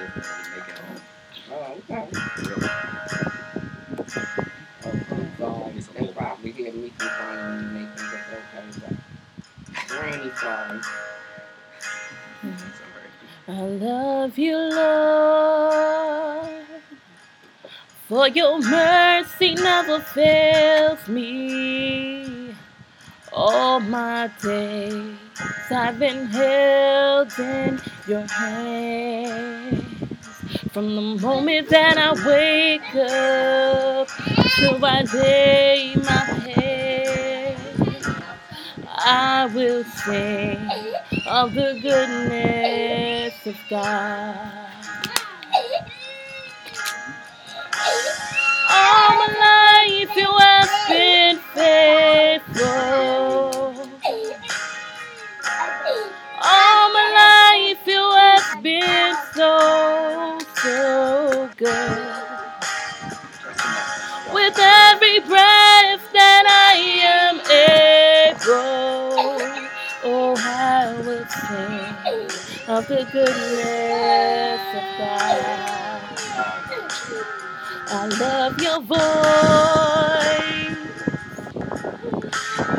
make it home. Oh, okay. Oh, hear me. I love you, Lord, for your mercy never fails me. All my days I've been held in your hands. From the moment that I wake up till I lay my head, I will sing of the goodness of God. All my life you have been faithful. All my life you have been so, so good. With every breath that I am able, oh, I will sing of the goodness of God. I love your voice.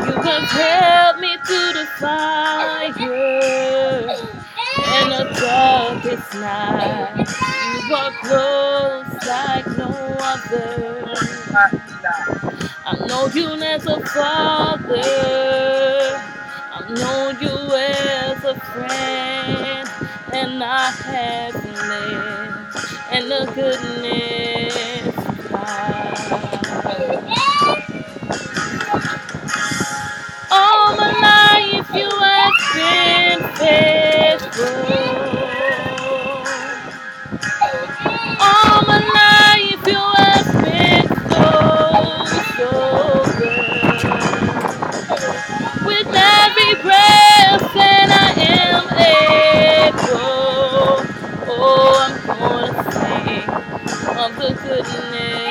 You have helped me through the fire and the darkest night. You are close like no other. I know you as a father. I know you as a friend. And I have lived in the goodness of God. All my life you have been faithful. All my life you have been so, so good. With every breath that I am able, oh, I'm gonna sing of the goodness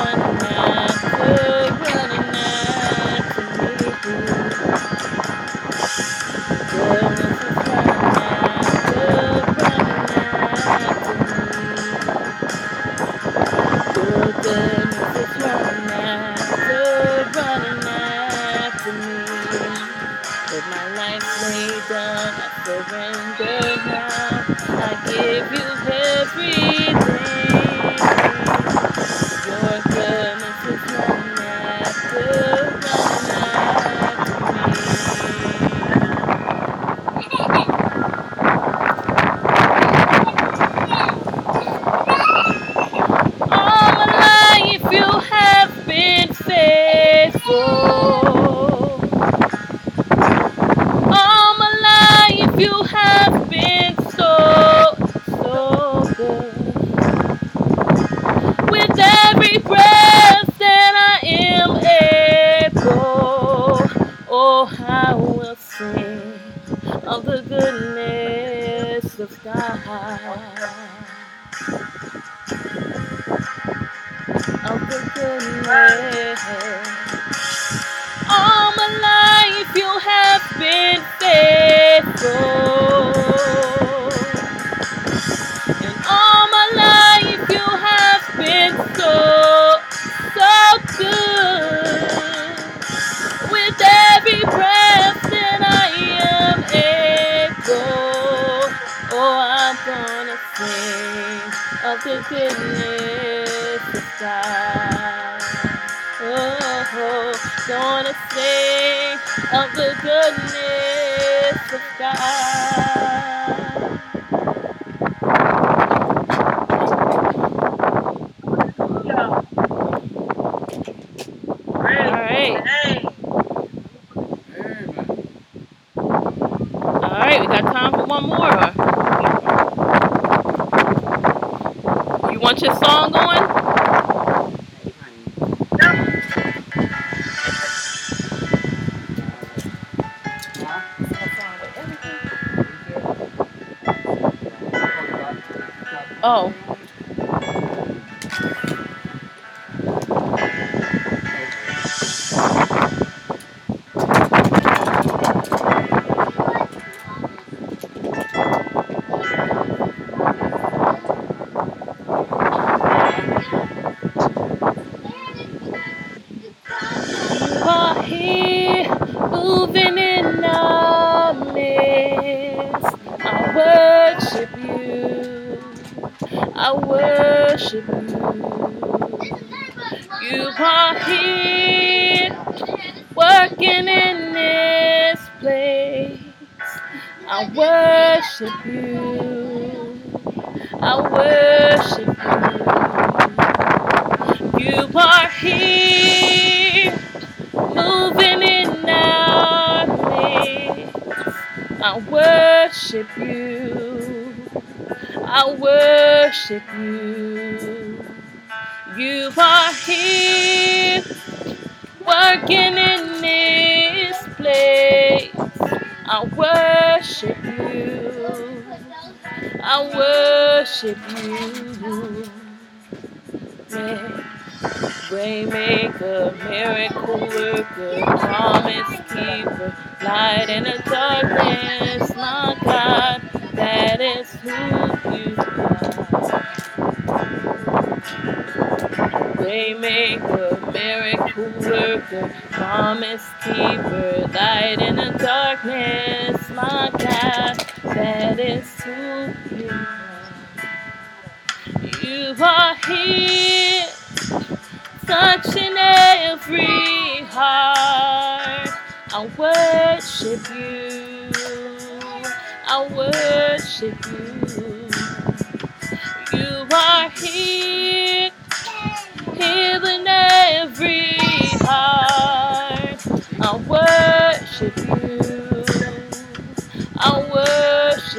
Ponte Songo,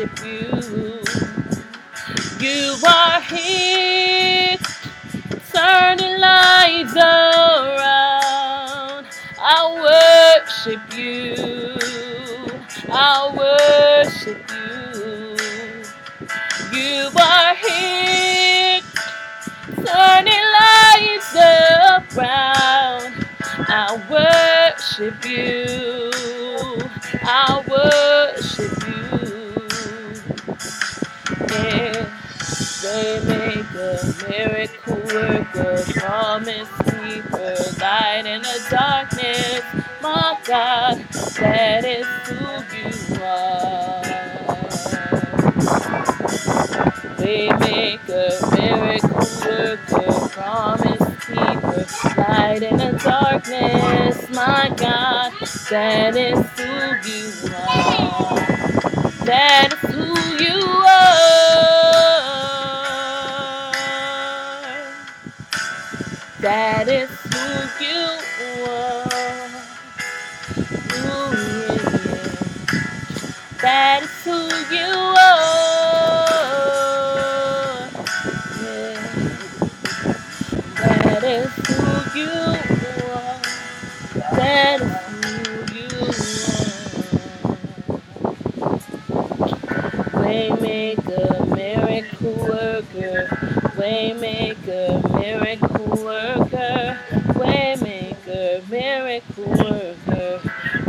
You promise keep us light in the darkness. My God, that is who you are. That is who you are. miracle worker, waymaker, miracle worker,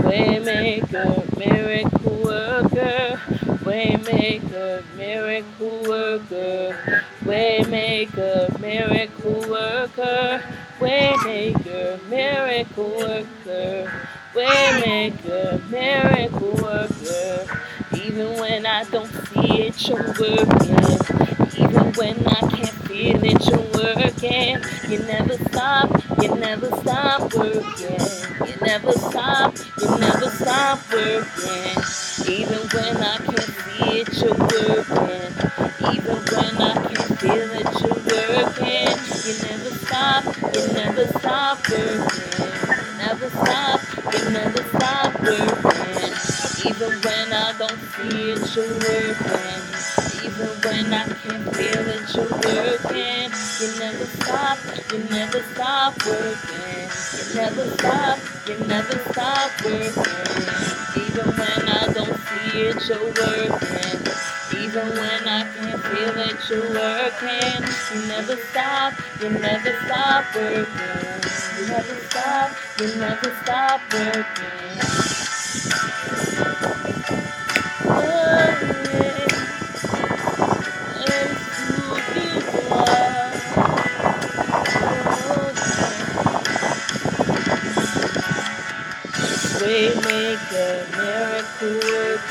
waymaker, miracle worker, waymaker, miracle worker, waymaker, miracle worker, waymaker, miracle worker, waymaker, miracle worker. Even when I don't see it, you're working. never stop working. You never stop, you never stop working. Even when I can see it, you're working. Even when I can feel it, you're working. You never stop, you never stop working. You never stop, you never stop working. Even when I don't see it, you're working even when I can feel that you're working. You never stop, you never stop working. You never stop, you never stop working. Even when I don't see it, you're working. Even when I can't feel that you're working, you never stop, you never stop working. You never stop, you never stop working.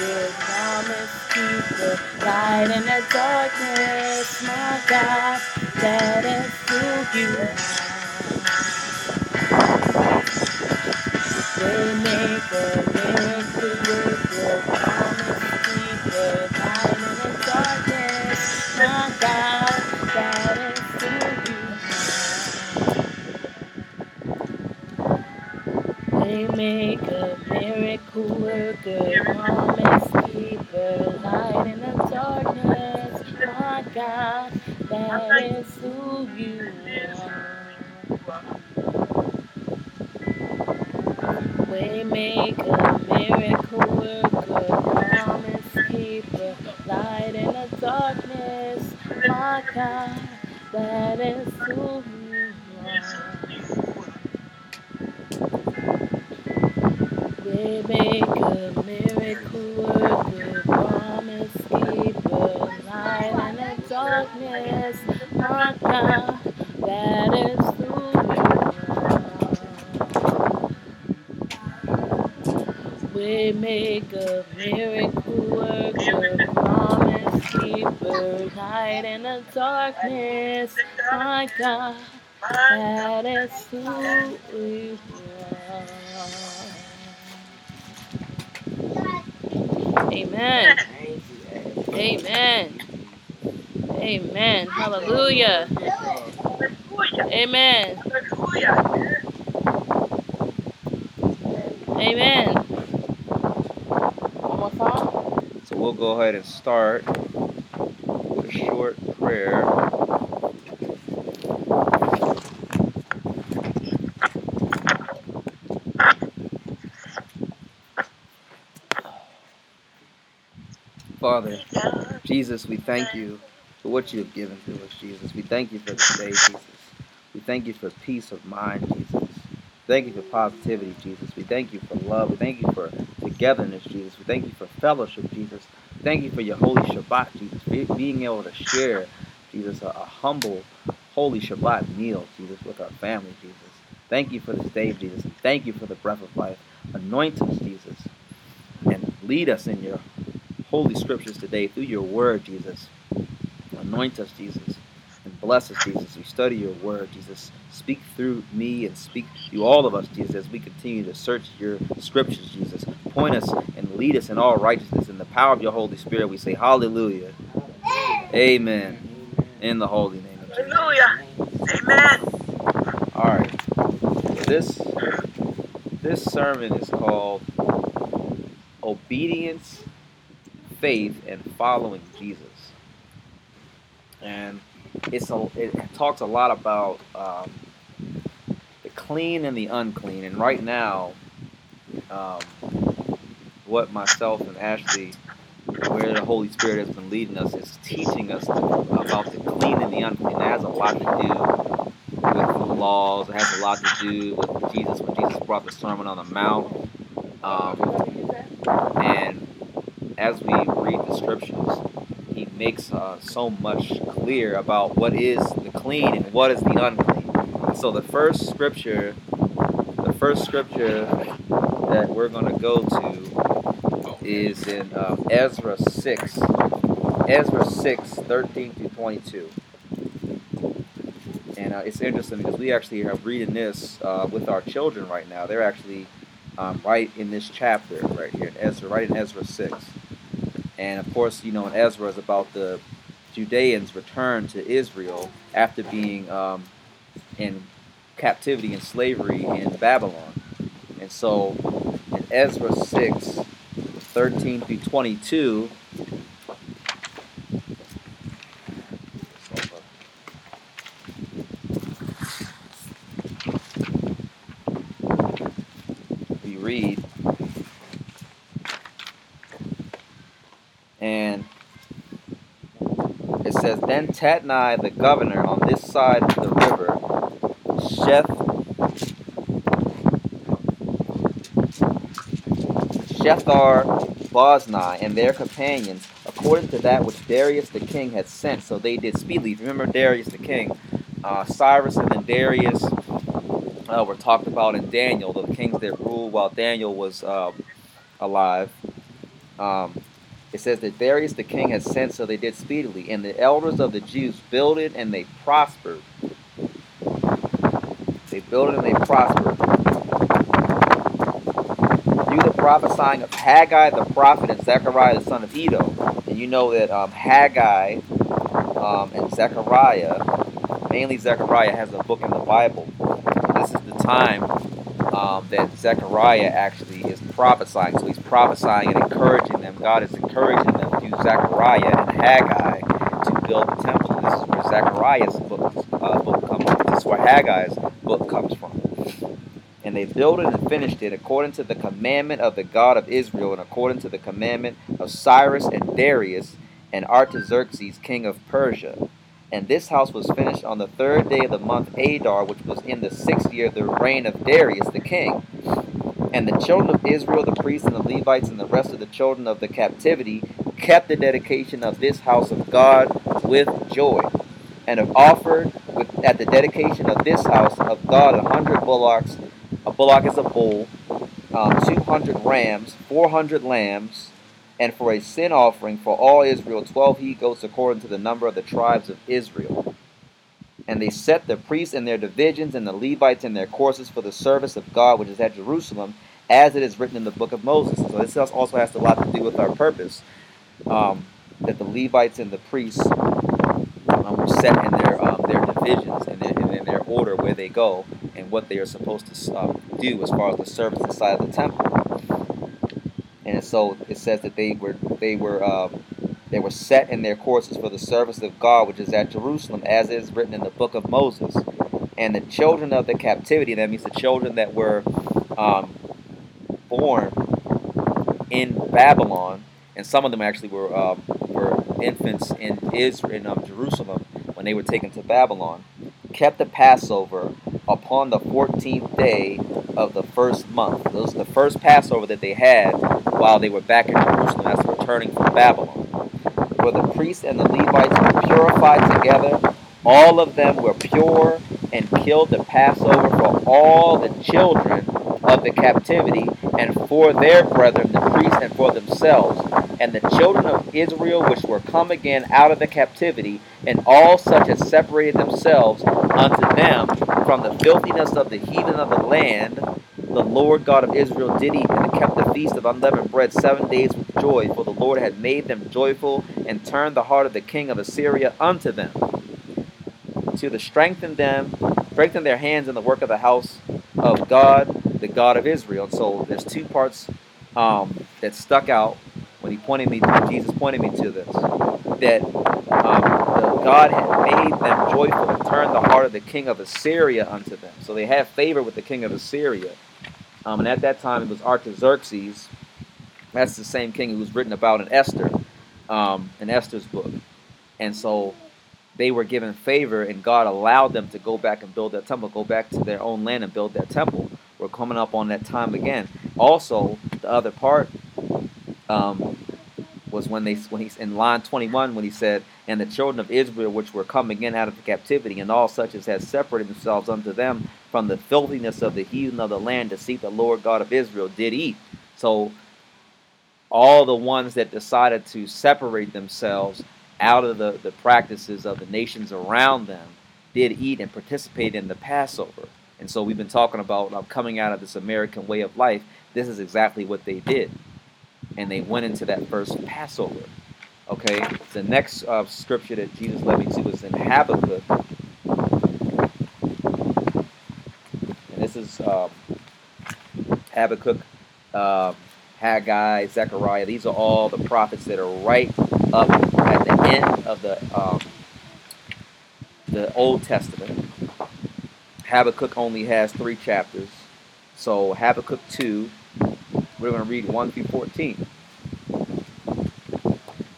Worker, promise keeper, light in the darkness, my God, that is who you are. Waymaker, miracle worker, promise keeper, light in the darkness, my God, that is who you are. Waymaker, miracle worker, Waymaker, miracle worker, promise keeper, light in the darkness, my God, that is who darkness, my God, that is who you are. Amen. Amen. Amen. Hallelujah. Amen. Amen. One more song? So we'll go ahead and start short prayer. Father, Jesus, we thank you for what you have given to us, Jesus. We thank you for this day, Jesus. We thank you for peace of mind, Jesus. Thank you for positivity, Jesus. We thank you for love. We thank you for togetherness, Jesus. We thank you for fellowship, Jesus. Thank you for your holy Shabbat, Jesus. Be- being able to share, Jesus, a, a humble, holy Shabbat meal, Jesus, with our family, Jesus. Thank you for this day, Jesus. Thank you for the breath of life. Anoint us, Jesus. And lead us in your holy scriptures today through your word, Jesus. Anoint us, Jesus. And bless us, Jesus. We study your word, Jesus. Speak through me and speak through all of us, Jesus, as we continue to search your scriptures, Jesus. Point us and lead us in all righteousness. In the power of your Holy Spirit, we say hallelujah. Amen. In the holy name of Jesus. Hallelujah. Amen. All right. So this this sermon is called obedience, faith, and following Jesus. And it's a it talks a lot about um, the clean and the unclean. And right now, um, what myself and Ashley, where the Holy Spirit has been leading us, is teaching us about the clean and the unclean. That has a lot to do with the laws. It has a lot to do with Jesus when Jesus brought the Sermon on the Mount. Um, and as we read the scriptures, he makes uh, so much clear about what is the clean and what is the unclean. So the first scripture, the first scripture that we're going to go to is in um, Ezra 6. Ezra 6, 13 through 22. And uh, it's interesting because we actually are reading this uh, with our children right now. They're actually um, right in this chapter right here in Ezra, right in Ezra 6. And of course, you know, in Ezra is about the Judeans' return to Israel after being um, in captivity and slavery in Babylon. And so in Ezra 6, 13 through 22. We read, and it says, Then Tatnai, the governor on this side of the river, Sheth Shethar Boznai and their companions, according to that which Darius the king had sent, so they did speedily. Remember Darius the king, uh, Cyrus and then Darius uh, were talked about in Daniel, the kings that ruled while Daniel was um, alive. Um, it says that Darius the king had sent, so they did speedily. And the elders of the Jews builded and they prospered. They built and they prospered. Prophesying of Haggai the prophet and Zechariah the son of Iddo. And you know that um, Haggai um, and Zechariah, mainly Zechariah, has a book in the Bible. This is the time um, that Zechariah actually is prophesying. So he's prophesying and encouraging them. God is encouraging them through Zechariah and Haggai to build the temple. This is where Zechariah's book, uh, book comes from. This is where Haggai's book comes from. And they built it and finished it according to the commandment of the God of Israel and according to the commandment of Cyrus and Darius and Artaxerxes, king of Persia. And this house was finished on the third day of the month Adar, which was in the sixth year of the reign of Darius the king. And the children of Israel, the priests and the Levites, and the rest of the children of the captivity kept the dedication of this house of God with joy, and have offered with, at the dedication of this house of God a hundred bullocks. A bullock is a bull, um, two hundred rams, four hundred lambs, and for a sin offering for all Israel, twelve he goats according to the number of the tribes of Israel. And they set the priests in their divisions and the Levites in their courses for the service of God which is at Jerusalem, as it is written in the book of Moses. So this also has a lot to do with our purpose. Um, that the Levites and the priests um, were set in their um, their divisions and, their, and in their order where they go and what they are supposed to um, do as far as the service inside of the temple. And so it says that they were they were um, they were set in their courses for the service of God, which is at Jerusalem, as is written in the book of Moses. And the children of the captivity, that means the children that were um, born in Babylon, and some of them actually were um, were infants in Israel in um, Jerusalem when they were taken to Babylon, kept the Passover upon the 14th day of the first month. This was the first Passover that they had while they were back in Jerusalem after returning from Babylon. For the priests and the Levites were purified together. All of them were pure and killed the Passover for all the children of the captivity and for their brethren, the priests, and for themselves. And the children of Israel which were come again out of the captivity, and all such as separated themselves unto them from the filthiness of the heathen of the land, the Lord God of Israel did eat and kept the feast of unleavened bread seven days with joy, for the Lord had made them joyful and turned the heart of the king of Assyria unto them, to the strengthen them, strengthen their hands in the work of the house of God, the God of Israel. And so there's two parts um, that stuck out when he pointed me, Jesus pointed me to this, that um, the God had made them joyful and turned the heart of the king of Assyria unto them. So they had favor with the king of Assyria. Um, and at that time it was Artaxerxes. That's the same king who was written about in Esther, um, in Esther's book. And so they were given favor, and God allowed them to go back and build that temple, go back to their own land and build that temple. We're coming up on that time again. Also, the other part um, was when they when he's in line 21 when he said, "And the children of Israel which were coming in out of the captivity, and all such as had separated themselves unto them from the filthiness of the heathen of the land to seek the Lord God of Israel, did eat." So all the ones that decided to separate themselves out of the, the practices of the nations around them did eat and participate in the Passover. And so we've been talking about uh, coming out of this American way of life. This is exactly what they did. And they went into that first Passover. Okay, the next uh, scripture that Jesus led me to was in Habakkuk. And this is um, Habakkuk, uh, Haggai, Zechariah. These are all the prophets that are right up at the end of the um, the Old Testament. Habakkuk only has three chapters. So Habakkuk 2 We're going to read 1 through 14.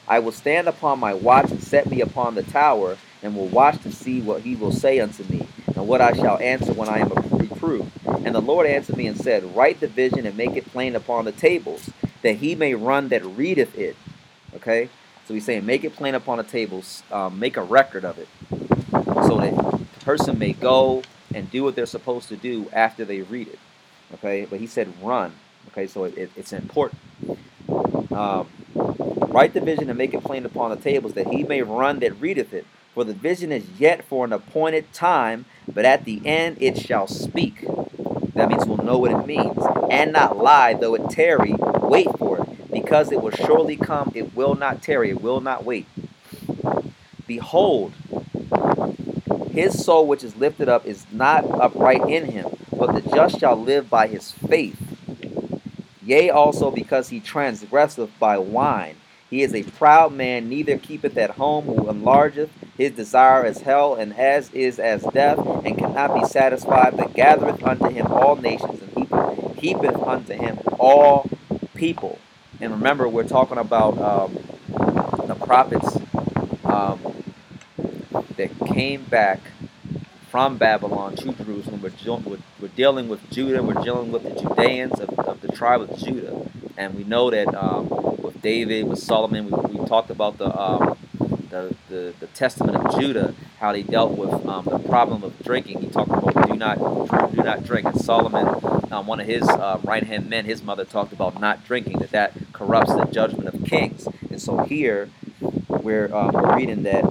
I will stand upon my watch and set me upon the tower, and will watch to see what he will say unto me, and what I shall answer when I am reproved. And the Lord answered me and said, Write the vision and make it plain upon the tables, that he may run that readeth it. Okay? So he's saying, Make it plain upon the tables, um, make a record of it, so that the person may go and do what they're supposed to do after they read it. Okay? But he said, Run. Okay? So it, it, it's important. Um, Write the vision and make it plain upon the tables, that he may run that readeth it. For the vision is yet for an appointed time, but at the end it shall speak. That means we'll know what it means. And not lie, though it tarry, wait for it, because it will surely come, it will not tarry, it will not wait. Behold, his soul which is lifted up is not upright in him, but the just shall live by his faith. Yea, also because he transgresseth by wine. He is a proud man, neither keepeth at home, who enlargeth his desire as hell, and as is as death, and cannot be satisfied, but gathereth unto him all nations, and heapeth, heapeth unto him all people. And remember, we're talking about um, the prophets um, that came back from Babylon to Jerusalem. We're, we're, we're, dealing with Judah. We're dealing with the Judeans of, of the tribe of Judah. And we know that um, with David, with Solomon, we, we talked about the, um, the, the, the, Testament of Judah, how they dealt with um, the problem of drinking. He talked about do not do not drink. And Solomon, um, one of his uh, right hand men, his mother talked about not drinking, that that corrupts the judgment of kings. And so here we're, uh, we're reading that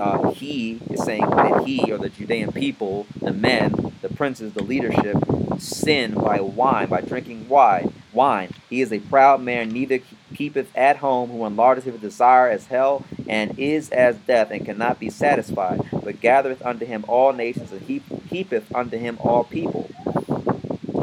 uh, he is saying that he or the Judean people, the men, the princes, the leadership, sin by wine, by drinking wine. Wine. He is a proud man, neither keepeth at home, who enlargeth his desire as hell, and is as death, and cannot be satisfied, but gathereth unto him all nations, and heap, heapeth unto him all people.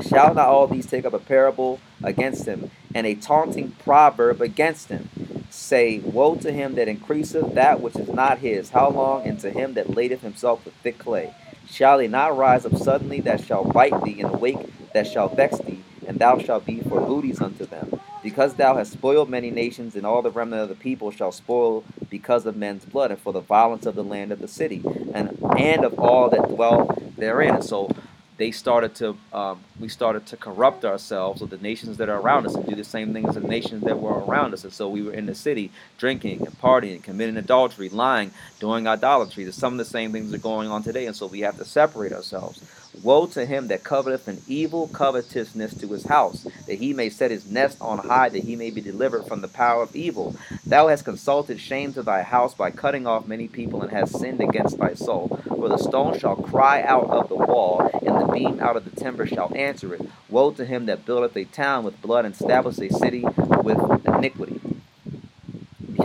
Shall not all these take up a parable against him, and a taunting proverb against him? Say, Woe to him that increaseth that which is not his. How long? And to him that ladeth himself with thick clay. Shall he not rise up suddenly that shall bite thee, and awake that shall vex thee, and thou shalt be for booties unto them? Because thou hast spoiled many nations, and all the remnant of the people shall spoil because of men's blood, and for the violence of the land of the city, and and of all that dwell therein. So they started to um, we started to corrupt ourselves with the nations that are around us and do the same things as the nations that were around us. And so we were in the city drinking and partying committing adultery lying doing idolatry. Some of the same things are going on today. And so we have to separate ourselves woe to him that coveteth an evil covetousness to his house that he may set his nest on high that he may be delivered from the power of evil thou hast consulted shame to thy house by cutting off many people and hast sinned against thy soul for the stone shall cry out of the wall and the beam out of the timber shall answer it. Woe to him that buildeth a town with blood and establisheth a city with iniquity.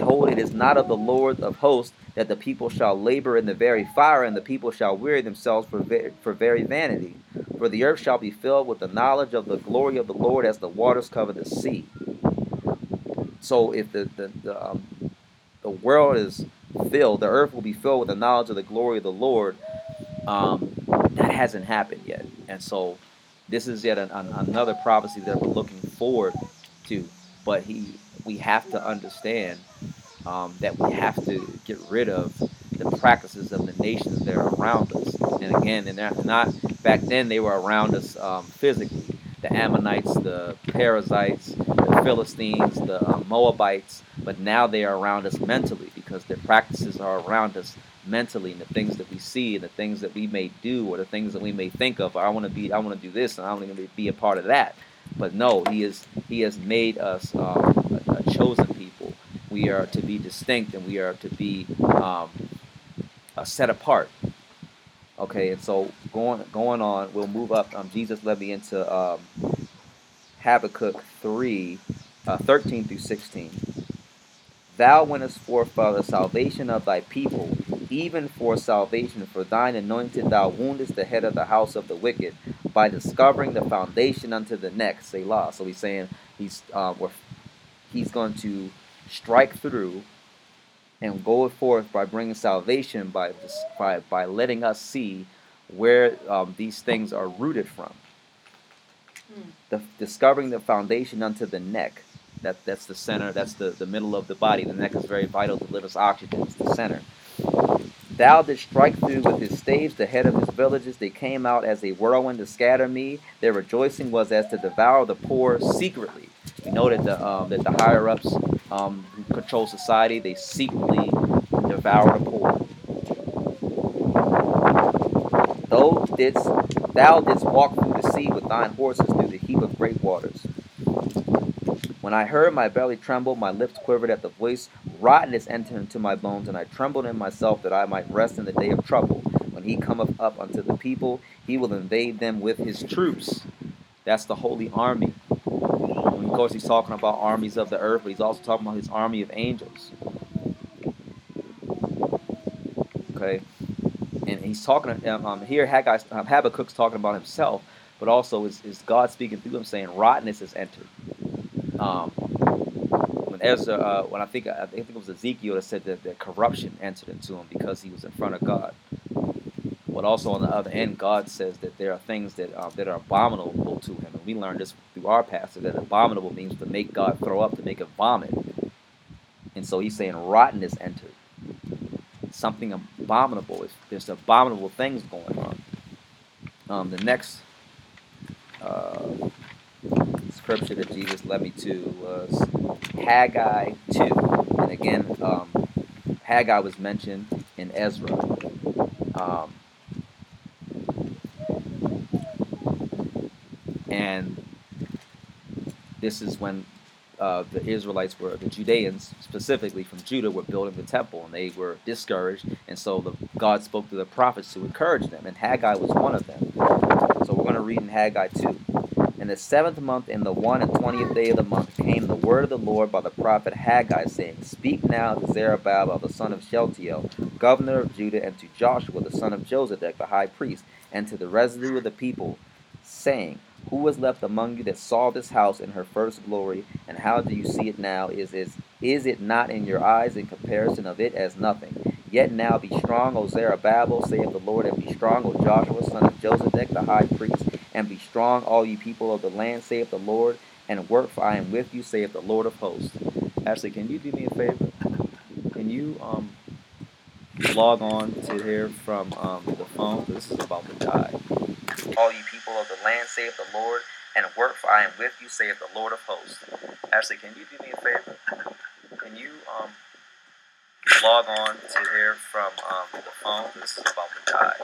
Behold, it is not of the Lord of hosts that the people shall labor in the very fire, and the people shall weary themselves for, ve- for very vanity. For the earth shall be filled with the knowledge of the glory of the Lord as the waters cover the sea. So if the, the, the, um, the world is filled, the earth will be filled with the knowledge of the glory of the Lord. Um, that hasn't happened yet. And so this is yet an, an, another prophecy that we're looking forward to. But he, we have to understand um, that we have to get rid of the practices of the nations that are around us. And again, and they're not back then they were around us um, physically. The Ammonites, the Perizzites, the Philistines, the uh, Moabites, but now they are around us mentally because their practices are around us mentally and the things that we see and the things that we may do or the things that we may think of. I want to be, I want to do this, and I want to be a part of that. But no, he is he has made us um, a, a, chosen people. We are to be distinct and we are to be um, set apart. Okay, and so going going on, we'll move up. Um, Jesus led me into um, Habakkuk 3, uh, 13 through 16. Thou wentest forth for the salvation of thy people, even for salvation. For thine anointed thou woundest the head of the house of the wicked, by discovering the foundation unto the neck. Selah. So he's saying he's uh, he's going to strike through and go forth by bringing salvation by by by letting us see where um, these things are rooted from. The, discovering the foundation unto the neck. That, that's the center, that's the, the middle of the body. The neck is very vital to deliver us oxygen. It's the center. Thou didst strike through with his staves the head of his villages. They came out as a whirlwind to scatter me. Their rejoicing was as to devour the poor secretly. We know that the um, that the higher ups um, who control society they secretly devour the poor. Thou didst thou didst walk through the sea with thine horses through the heap of great waters. When I heard, my belly trembled, my lips quivered at the voice. Rottenness entered into my bones, and I trembled in myself that I might rest in the day of trouble. When he cometh up unto the people, he will invade them with his troops. That's the holy army. Of course, he's talking about armies of the earth, but he's also talking about his army of angels. Okay, and he's talking um, um, here. Haggai, um, Habakkuk's talking about himself, but also is, is God speaking through him, saying, "Rottenness has entered." Um, when Ezra, uh, when I think I think it was Ezekiel that said that, that corruption entered into him because he was in front of God. But also on the other end, God says that there are things that uh, that are abominable to him, we learned this through our pastor that abominable means to make God throw up, to make it vomit. And so he's saying rottenness entered. Something abominable. It's, there's abominable things going on. Um, the next uh, scripture that Jesus led me to was Haggai 2. And again, um, Haggai was mentioned in Ezra. Um, and this is when uh, the Israelites were, the Judeans specifically from Judah, were building the temple, and they were discouraged. And so the, God spoke to the prophets to encourage them, and Haggai was one of them. So we're going to read in Haggai 2. In the seventh month, in the one and twentieth day of the month, came the word of the Lord by the prophet Haggai, saying, Speak now to Zerubbabel the son of Shealtiel, governor of Judah, and to Joshua the son of Josedech, the high priest, and to the residue of the people, saying, Who was left among you that saw this house in her first glory, and how do you see it now? Is, is, is it not in your eyes in comparison of it as nothing? Yet now be strong, O Zerubbabel, saith the Lord, and be strong, O Joshua, son of Josedech, the high priest, and be strong, all ye people of the land, saith the Lord, and work, for I am with you, saith the Lord of hosts. Ashley, can you do me a favor? Can you um log on to here from um, the phone? This is about to die. All you people of the land, saith the Lord, and work, for I am with you, saith the Lord of hosts. Ashley, can you do me a favor? Can you um log on to here from um, the phone? This is about to die.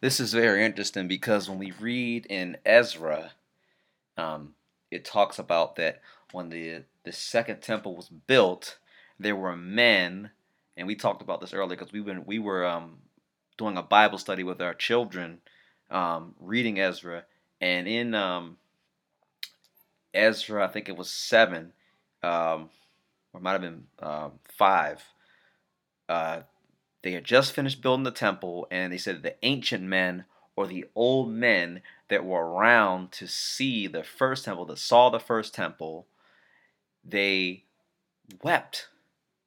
This is very interesting because when we read in Ezra, um, it talks about that when the the second temple was built, there were men, and we talked about this earlier because we been we were um, doing a Bible study with our children, um, reading Ezra, and in um, Ezra, I think it was seven, um, or might have been um, five. Uh, they had just finished building the temple, and they said the ancient men or the old men that were around to see the first temple, that saw the first temple, they wept,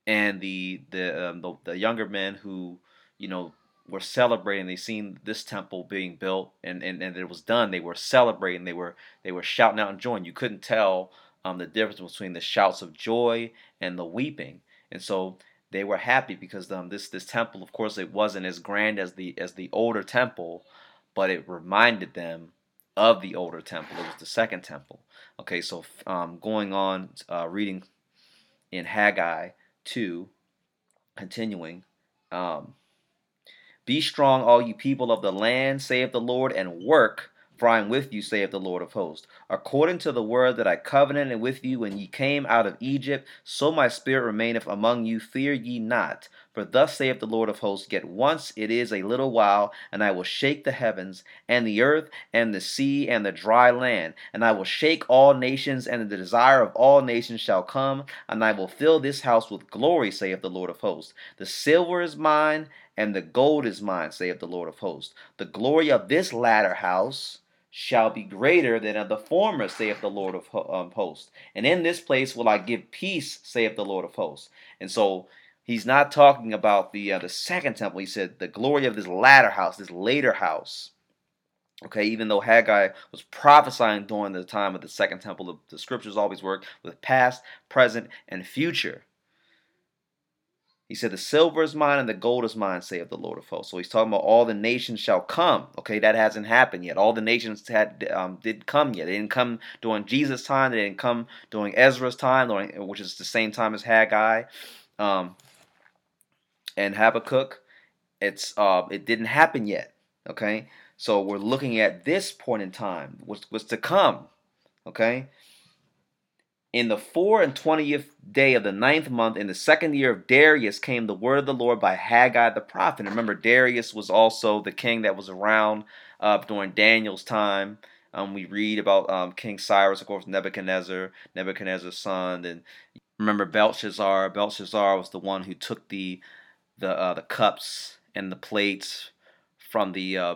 and the the um, the, the younger men who you know were celebrating. They seen this temple being built and, and, and it was done. They were celebrating. They were they were shouting out and joying. You couldn't tell um, the difference between the shouts of joy and the weeping. And so they were happy because um, this this temple, of course, it wasn't as grand as the as the older temple, but it reminded them of the older temple. It was the second temple. Okay, so um, going on, uh, reading in Haggai two, continuing. Um, be strong, all you people of the land, saith the Lord, and work, for I am with you, saith the Lord of hosts. According to the word that I covenanted with you when ye came out of Egypt, so my spirit remaineth among you. Fear ye not. For thus saith the Lord of hosts, Yet once it is a little while, and I will shake the heavens, and the earth, and the sea, and the dry land. And I will shake all nations, and the desire of all nations shall come, and I will fill this house with glory, saith the Lord of hosts. The silver is mine, and the gold is mine, saith the Lord of hosts. The glory of this latter house shall be greater than of the former, saith the Lord of um, hosts. And in this place will I give peace, saith the Lord of hosts. And so He's not talking about the uh, the second temple. He said the glory of this latter house, this later house. Okay, even though Haggai was prophesying during the time of the second temple, the, the scriptures always work with past, present, and future. He said, The silver is mine and the gold is mine, saith the Lord of hosts. So he's talking about all the nations shall come. Okay, that hasn't happened yet. All the nations had um, didn't come yet. They didn't come during Jesus' time. They didn't come during Ezra's time, which is the same time as Haggai um, and Habakkuk. It's uh, it didn't happen yet. Okay, so we're looking at this point in time, what's, what's to come. Okay, in the four and twentieth day of the ninth month, in the second year of Darius, came the word of the Lord by Haggai the prophet. Remember, Darius was also the king that was around uh, during Daniel's time. Um, we read about um, King Cyrus, of course, Nebuchadnezzar, Nebuchadnezzar's son, and remember Belshazzar. Belshazzar was the one who took the the uh, the cups and the plates from the uh,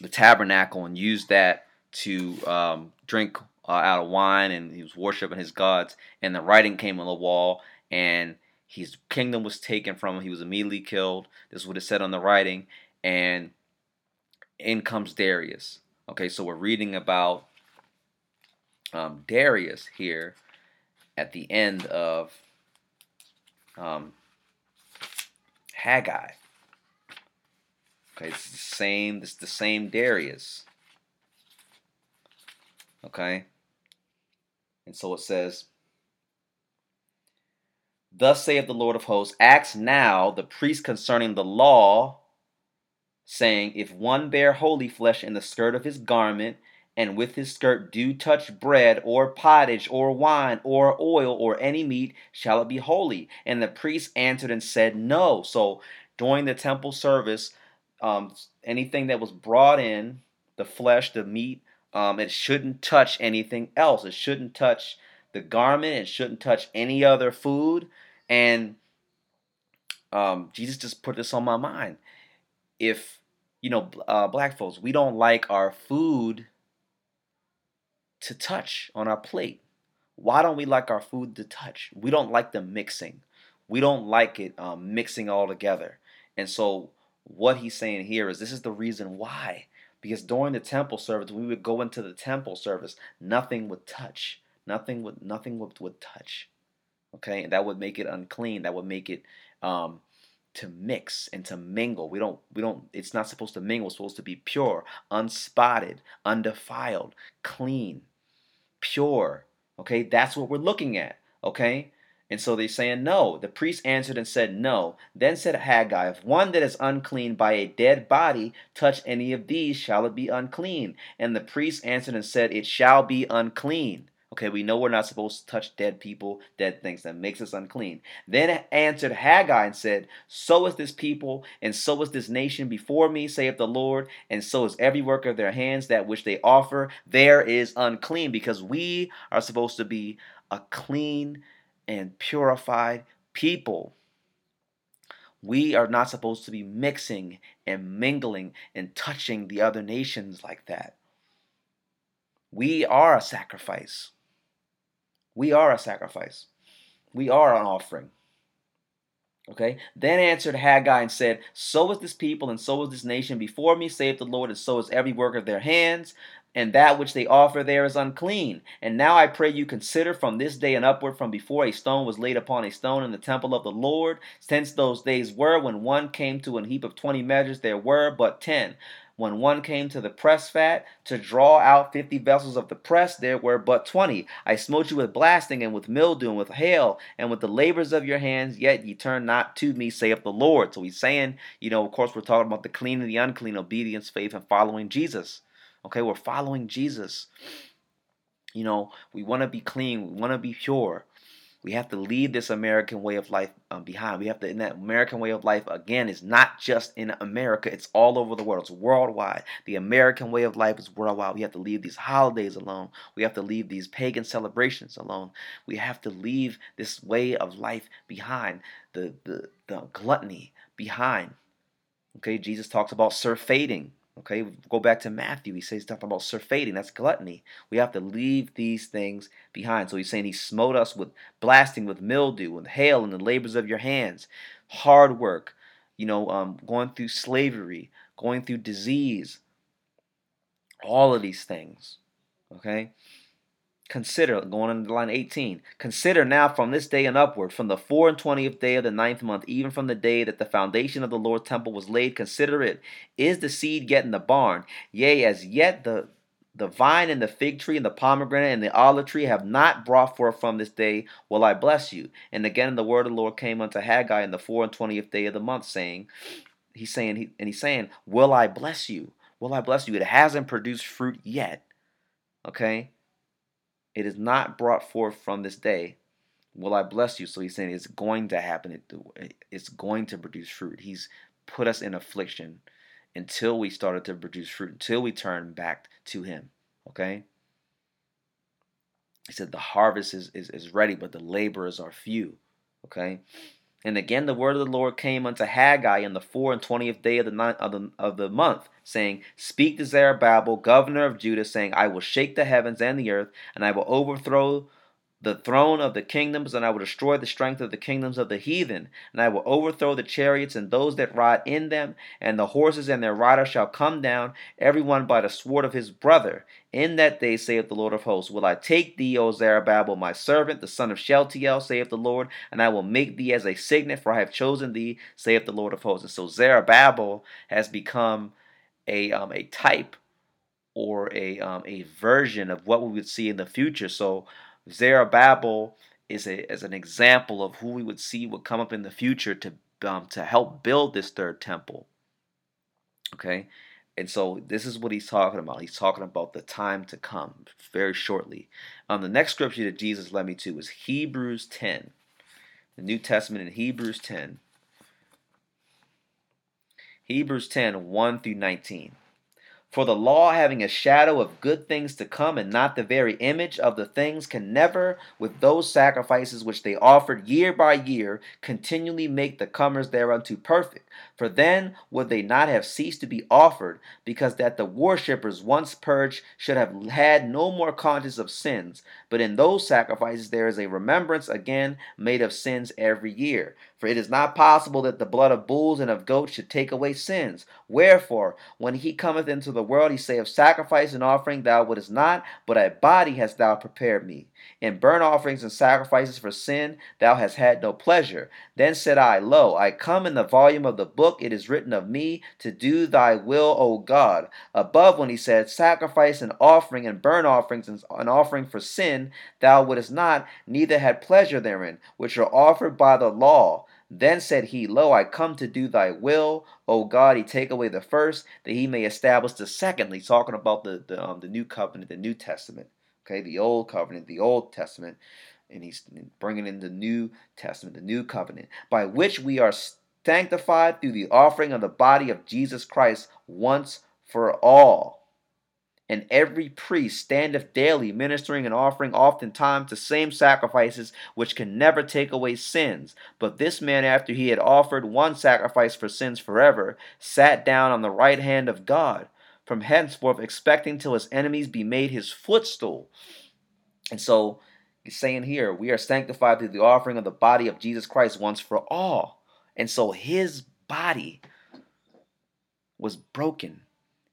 the tabernacle and used that to um, drink uh, out of wine and he was worshiping his gods. And the writing came on the wall and his kingdom was taken from him. He was immediately killed. This is what it said on the writing. And in comes Darius. Okay, so we're reading about um, Darius here at the end of um, Haggai. Okay, it's the same. It's the same Darius. Okay. And so it says, Thus saith the Lord of hosts, Ask now the priest concerning the law, saying, If one bear holy flesh in the skirt of his garment, and with his skirt do touch bread, or pottage, or wine, or oil, or any meat, shall it be holy? And the priest answered and said, No. So during the temple service, um, anything that was brought in, the flesh, the meat, um, it shouldn't touch anything else. It shouldn't touch the garment. It shouldn't touch any other food. And um, Jesus just put this on my mind. If, you know, uh, black folks, we don't like our food to touch on our plate. Why don't we like our food to touch? We don't like the mixing. We don't like it um, mixing all together. And so, what he's saying here is this is the reason why because during the temple service we would go into the temple service nothing would touch nothing would nothing would, would touch okay? And that would make it unclean that would make it um, to mix and to mingle. We don't we don't it's not supposed to mingle it's supposed to be pure unspotted undefiled clean pure okay? That's what we're looking at okay and so they're saying no. The priest answered and said, No. Then said Haggai, If one that is unclean by a dead body touch any of these, shall it be unclean? And the priest answered and said, It shall be unclean. Okay, we know we're not supposed to touch dead people, dead things. That makes us unclean. Then answered Haggai and said, So is this people, and so is this nation before me, saith the Lord, and so is every work of their hands, that which they offer, there is unclean, because we are supposed to be a clean and purified people. We are not supposed to be mixing and mingling and touching the other nations like that. We are a sacrifice. We are a sacrifice. We are an offering. Okay. Then answered Haggai and said, So is this people, and so is this nation before me, saith the Lord, and so is every work of their hands and that which they offer there is unclean. And now I pray you consider from this day and upward from before a stone was laid upon a stone in the temple of the Lord, since those days were when one came to an heap of twenty measures, there were but ten. When one came to the press fat to draw out fifty vessels of the press, there were but twenty. I smote you with blasting and with mildew and with hail and with the labors of your hands, yet ye turn not to me, saith the Lord. So he's saying, you know, of course, we're talking about the clean and the unclean, obedience, faith, and following Jesus. Okay, we're following Jesus. You know, we want to be clean, we want to be pure. We have to leave this American way of life um, behind. We have to, in that American way of life, again, is not just in America, it's all over the world. It's worldwide. The American way of life is worldwide. We have to leave these holidays alone. We have to leave these pagan celebrations alone. We have to leave this way of life behind, the, the, the gluttony behind. Okay, Jesus talks about surfeiting Okay, go back to Matthew. He says talking about surfeiting. That's gluttony. We have to leave these things behind. So he's saying he smote us with blasting, with mildew, and hail, and the labors of your hands, hard work. You know, um, going through slavery, going through disease. All of these things. Okay. Consider, going on line 18, consider now from this day and upward, from the four and twentieth day of the ninth month, even from the day that the foundation of the Lord's temple was laid, consider it. Is the seed yet in the barn? Yea, as yet the the vine and the fig tree and the pomegranate and the olive tree have not brought forth from this day, will I bless you. And again the word of the Lord came unto Haggai in the four and twentieth day of the month, saying, He's saying, and he's saying, Will I bless you? Will I bless you? It hasn't produced fruit yet. Okay? It is not brought forth from this day. Will I bless you? So he's saying it's going to happen. It's going to produce fruit. He's put us in affliction until we started to produce fruit, until we turn back to him. Okay? He said the harvest is, is, is ready, but the laborers are few. Okay? And again, the word of the Lord came unto Haggai in the four and twentieth day of the, ninth, of the of the month, saying, Speak to Zerubbabel, governor of Judah, saying, I will shake the heavens and the earth, and I will overthrow the throne of the kingdoms, and I will destroy the strength of the kingdoms of the heathen, and I will overthrow the chariots and those that ride in them, and the horses and their riders shall come down, every one by the sword of his brother. In that day, saith the Lord of hosts, will I take thee, O Zerubbabel, my servant, the son of Shealtiel, saith the Lord, and I will make thee as a signet, for I have chosen thee, saith the Lord of hosts. And so Zerubbabel has become a um, a type or a um, a version of what we would see in the future. So Zerubbabel is a as an example of who we would see would come up in the future to um, to help build this third temple. Okay, and so this is what he's talking about. He's talking about the time to come very shortly. Um, the next scripture that Jesus led me to is Hebrews 10, the New Testament in Hebrews 10. Hebrews 10, 1 through 19. For the law, having a shadow of good things to come, and not the very image of the things, can never, with those sacrifices which they offered year by year, continually make the comers thereunto perfect. For then would they not have ceased to be offered, because that the worshippers once purged should have had no more conscience of sins. But in those sacrifices there is a remembrance again made of sins every year. For it is not possible that the blood of bulls and of goats should take away sins. Wherefore, when he cometh into the world, he saith, Sacrifice and offering thou wouldest not, but a body hast thou prepared me. In burnt offerings and sacrifices for sin thou hast had no pleasure. Then said I, Lo, I come in the volume of the book, it is written of me, to do thy will, O God. Above, when he said, Sacrifice and offering and burnt offerings and an offering for sin, thou wouldest not, neither had pleasure therein, which are offered by the law. Then said he, Lo, I come to do thy will, O God. He take away the first, that he may establish the second. He's talking about the, the, um, the new covenant, the New Testament. Okay, the old covenant, the Old Testament. And he's bringing in the New Testament, the New Covenant, by which we are sanctified through the offering of the body of Jesus Christ once for all. And every priest standeth daily ministering and offering oftentimes the same sacrifices which can never take away sins. But this man, after he had offered one sacrifice for sins forever, sat down on the right hand of God, from henceforth expecting till his enemies be made his footstool. And so he's saying here, we are sanctified through the offering of the body of Jesus Christ once for all. And so his body was broken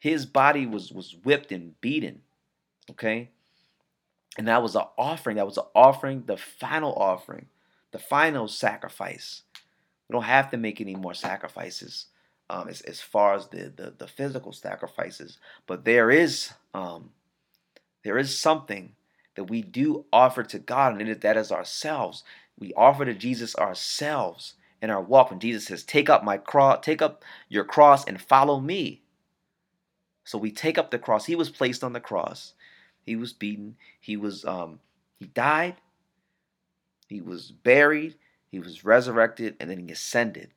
his body was was whipped and beaten. Okay? And that was an offering. That was an offering, the final offering, the final sacrifice. We don't have to make any more sacrifices um, as, as far as the, the, the physical sacrifices. But there is um, there is something that we do offer to God, and that is ourselves. We offer to Jesus ourselves in our walk. When Jesus says, "Take up my cross, take up your cross, and follow me," So we take up the cross. He was placed on the cross. He was beaten. He was um he died. He was buried. He was resurrected and then he ascended.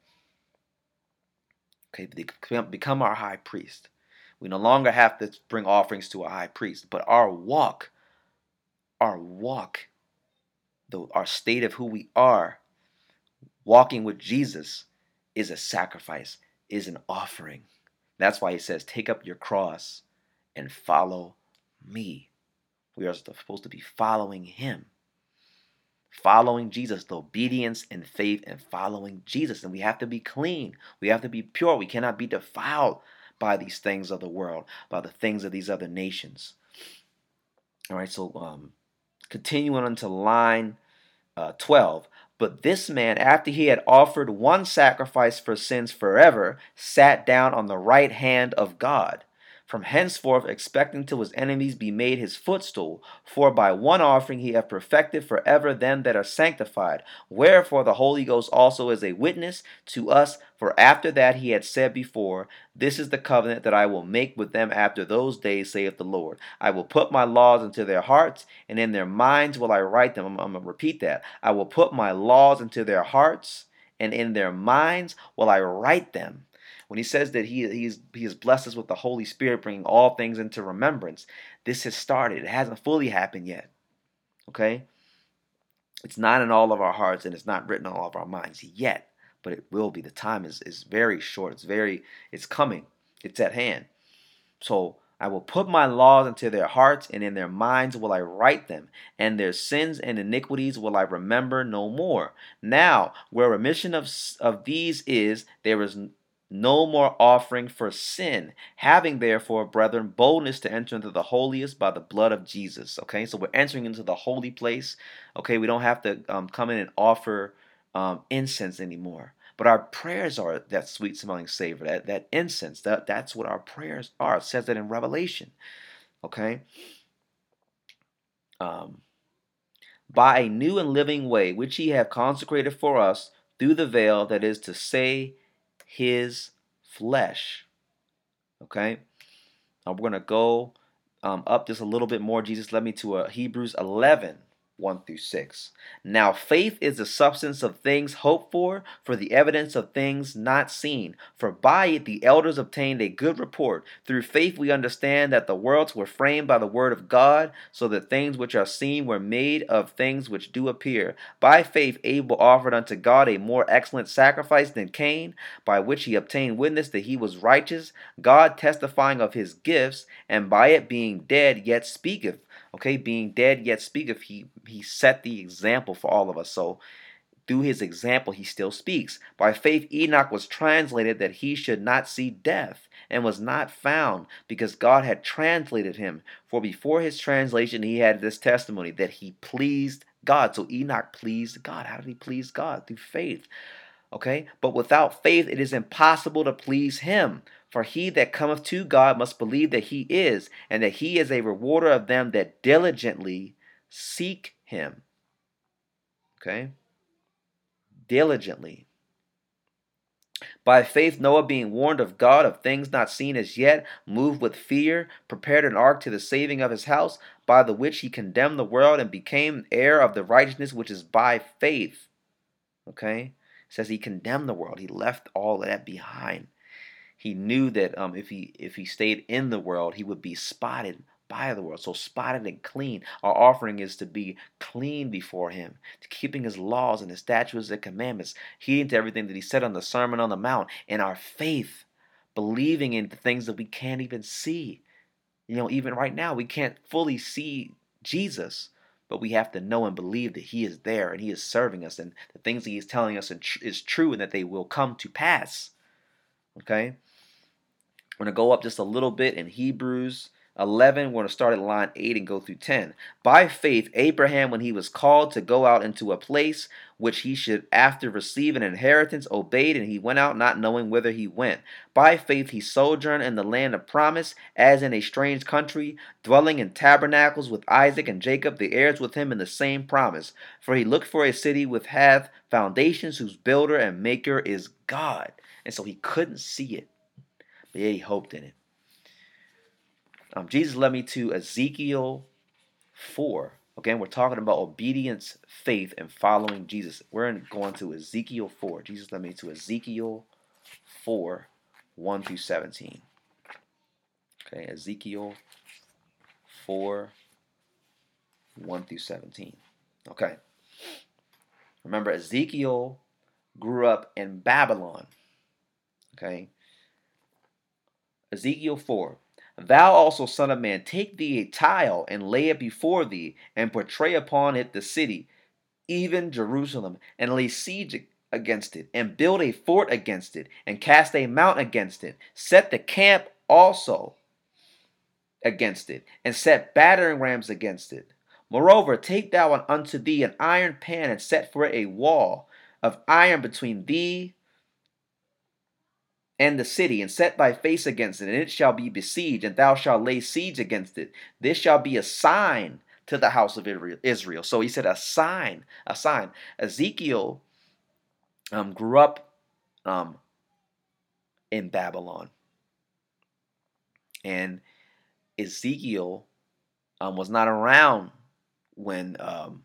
Okay, become our high priest. We no longer have to bring offerings to a high priest, but our walk, our walk, the, our state of who we are, walking with Jesus, is a sacrifice, is an offering That's why he says, Take up your cross and follow me. We are supposed to be following him. Following Jesus, the obedience and faith and following Jesus. And we have to be clean. We have to be pure. We cannot be defiled by these things of the world, by the things of these other nations. All right, so um, continuing on to line uh, 12. But this man, after he had offered one sacrifice for sins forever, sat down on the right hand of God from henceforth expecting till his enemies be made his footstool. For by one offering he hath perfected forever them that are sanctified. Wherefore the Holy Ghost also is a witness to us. For after that he had said before, This is the covenant that I will make with them after those days, saith the Lord. I will put my laws into their hearts, and in their minds will I write them. I'm, I'm going to repeat that. I will put my laws into their hearts, and in their minds will I write them when he says that he, he's, he has blessed us with the Holy Spirit, bringing all things into remembrance, this has started. It hasn't fully happened yet. Okay? It's not in all of our hearts and it's not written on all of our minds yet, but it will be. The time is, is very short. It's very, it's coming. It's at hand. So I will put my laws into their hearts, and in their minds will I write them, and their sins and iniquities will I remember no more. Now, where remission of, of these is, there is no more offering for sin, having therefore, brethren, boldness to enter into the holiest by the blood of Jesus. Okay, so we're entering into the holy place. Okay, we don't have to um, come in and offer um, incense anymore. But our prayers are that sweet smelling savor, that, that incense. That, that's what our prayers are. It says that in Revelation. Okay? Um, by a new and living way, which he have consecrated for us through the veil, that is to say, his flesh. Okay? Now we're going to go um, up just a little bit more. Jesus led me to uh, Hebrews 11, 1 through 6. Now, faith is the substance of things hoped for, for the evidence of things not seen. For by it the elders obtained a good report. Through faith we understand that the worlds were framed by the word of God, so that things which are seen were made of things which do appear. By faith Abel offered unto God a more excellent sacrifice than Cain, by which he obtained witness that he was righteous, God testifying of his gifts, and by it being dead yet speaketh okay being dead yet speaketh he he set the example for all of us. So through his example he still speaks. By faith enoch was translated that he should not see death and was not found because god had translated him. For before his translation he had this testimony that he pleased god. So enoch pleased god. How did he please god? Through faith okay? But without faith it is impossible to please him for he that cometh to God must believe that he is, and that he is a rewarder of them that diligently seek him. Okay? Diligently. By faith, Noah, being warned of God of things not seen as yet, moved with fear, prepared an ark to the saving of his house, by the which he condemned the world and became heir of the righteousness which is by faith. Okay? It says he condemned the world. He left all that behind he knew that um, if he if he stayed in the world, he would be spotted by the world. So spotted and clean. Our offering is to be clean before him, to keeping his laws and his statutes and commandments, heeding to everything that he said on the Sermon on the Mount, and our faith, believing in the things that we can't even see. You know, even right now, we can't fully see Jesus, but we have to know and believe that He is there and He is serving us, and the things that He is telling us is true and that they will come to pass. Okay? We're going to go up just a little bit in Hebrews 11. We're going to start at line 8 and go through 10. By faith, Abraham, when he was called to go out into a place which he should after receive an inheritance, obeyed, and he went out not knowing whither he went. By faith, he sojourned in the land of promise, as in a strange country, dwelling in tabernacles with Isaac and Jacob, the heirs with him in the same promise. For he looked for a city which hath foundations, whose builder and maker is God. And so he couldn't see it but yet he hoped in it. Um, Jesus led me to Ezekiel 4. Again, we're talking about obedience, faith, and following Jesus. We're going to Ezekiel 4. Jesus led me to Ezekiel 4, 1 through 17. Okay, Ezekiel 4, 1 through 17. Okay. Remember, Ezekiel grew up in Babylon. Okay. Ezekiel 4. Thou also, son of man, take thee a tile and lay it before thee, and portray upon it the city, even Jerusalem, and lay siege against it, and build a fort against it, and cast a mount against it. Set the camp also against it, and set battering rams against it. Moreover, take thou unto thee an iron pan, and set for it a wall of iron between thee and the city, and set thy face against it, and it shall be besieged, and thou shalt lay siege against it. This shall be a sign to the house of Israel. So he said, a sign, a sign. Ezekiel um, grew up um, in Babylon. And Ezekiel um, was not around when, um,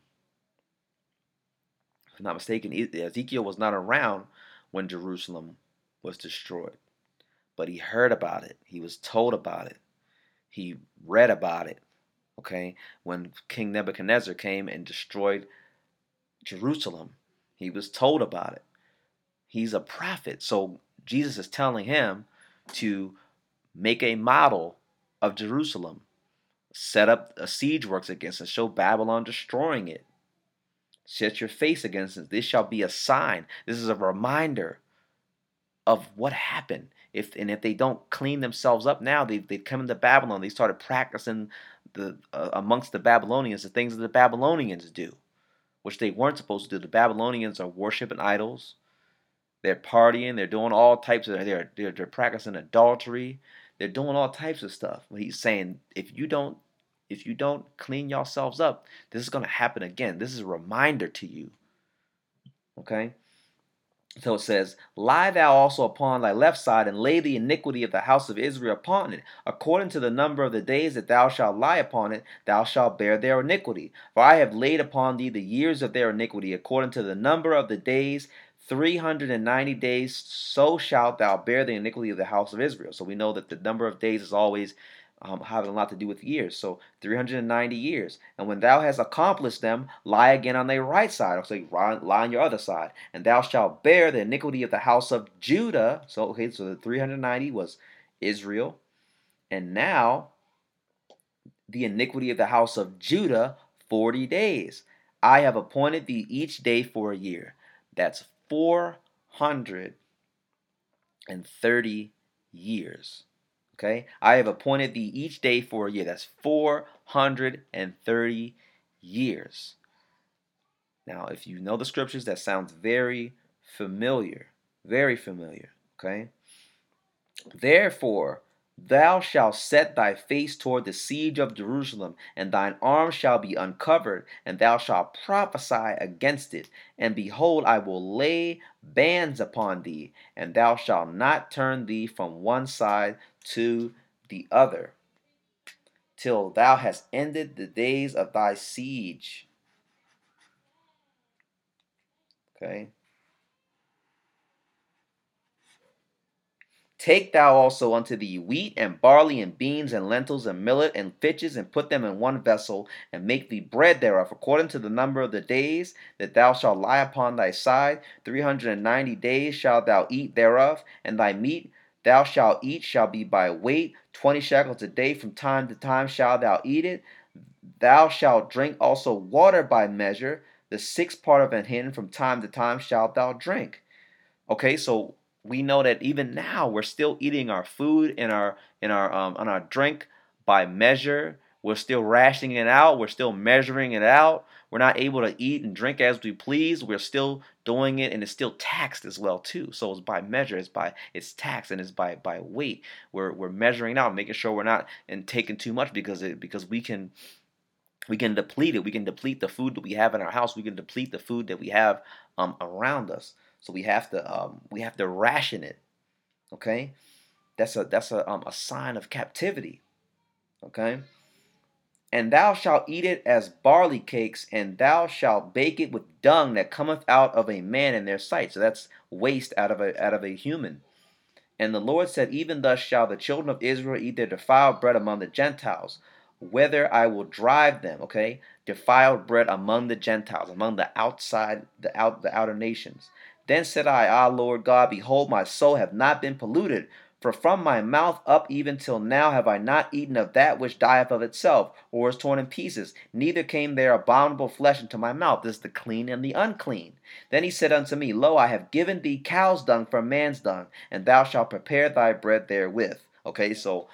if I'm not mistaken, Ezekiel was not around when Jerusalem was destroyed. But he heard about it. He was told about it. He read about it. Okay? When King Nebuchadnezzar came and destroyed Jerusalem, he was told about it. He's a prophet. So Jesus is telling him to make a model of Jerusalem, set up a siege works against it, show Babylon destroying it. Set your face against it. This shall be a sign. This is a reminder of what happened. If and if they don't clean themselves up now, they they come into Babylon. They started practicing the uh, amongst the Babylonians the things that the Babylonians do, which they weren't supposed to do. The Babylonians are worshiping idols. They're partying. They're doing all types of. They're they're, they're practicing adultery. They're doing all types of stuff. But he's saying if you don't if you don't clean yourselves up, this is going to happen again. This is a reminder to you. Okay? So it says, Lie thou also upon thy left side, and lay the iniquity of the house of Israel upon it. According to the number of the days that thou shalt lie upon it, thou shalt bear their iniquity. For I have laid upon thee the years of their iniquity, according to the number of the days, three hundred and ninety days, so shalt thou bear the iniquity of the house of Israel. So we know that the number of days is always um, having a lot to do with years. So 390 years. And when thou hast accomplished them, lie again on thy right side. or say, lie on your other side. And thou shalt bear the iniquity of the house of Judah. So, okay, so the 390 was Israel. And now the iniquity of the house of Judah 40 days. I have appointed thee each day for a year. That's 430 years. Okay? I have appointed thee each day for a year. That's 430 years. Now, if you know the scriptures, that sounds very familiar. Very familiar. Okay? Therefore, Thou shalt set thy face toward the siege of Jerusalem, and thine arm shall be uncovered, and thou shalt prophesy against it. And behold, I will lay bands upon thee, and thou shalt not turn thee from one side to the other, till thou hast ended the days of thy siege. Okay. Take thou also unto thee wheat and barley and beans and lentils and millet and fitches and put them in one vessel and make thee bread thereof according to the number of the days that thou shalt lie upon thy side. Three hundred and ninety days shalt thou eat thereof, and thy meat thou shalt eat shall be by weight, twenty shekels a day. From time to time shalt thou eat it. Thou shalt drink also water by measure. The sixth part of an hin from time to time shalt thou drink. Okay, so we know that even now we're still eating our food and our and our um, and our drink by measure. We're still rationing it out. We're still measuring it out. We're not able to eat and drink as we please. We're still doing it, and it's still taxed as well too. So it's by measure. It's by it's taxed and it's by by weight. We're we're measuring out, making sure we're not and taking too much because it because we can we can deplete it. We can deplete the food that we have in our house. We can deplete the food that we have um, around us. So we have to um, we have to ration it. Okay, that's a that's a um, a sign of captivity. Okay. And thou shalt eat it as barley cakes, and thou shalt bake it with dung that cometh out of a man in their sight. So that's waste out of a out of a human. And the Lord said, Even thus shall the children of Israel eat their defiled bread among the Gentiles, whether I will drive them, okay, defiled bread among the Gentiles, among the outside, the out the outer nations. Then said I, Ah, Lord God, behold, my soul hath not been polluted For from my mouth up even till now have I not eaten of that which dieth of itself, or is torn in pieces, neither came there abominable flesh into my mouth. This is the clean and the unclean. Then he said unto me, Lo, I have given thee cow's dung for man's dung, and thou shalt prepare thy bread therewith. Okay, so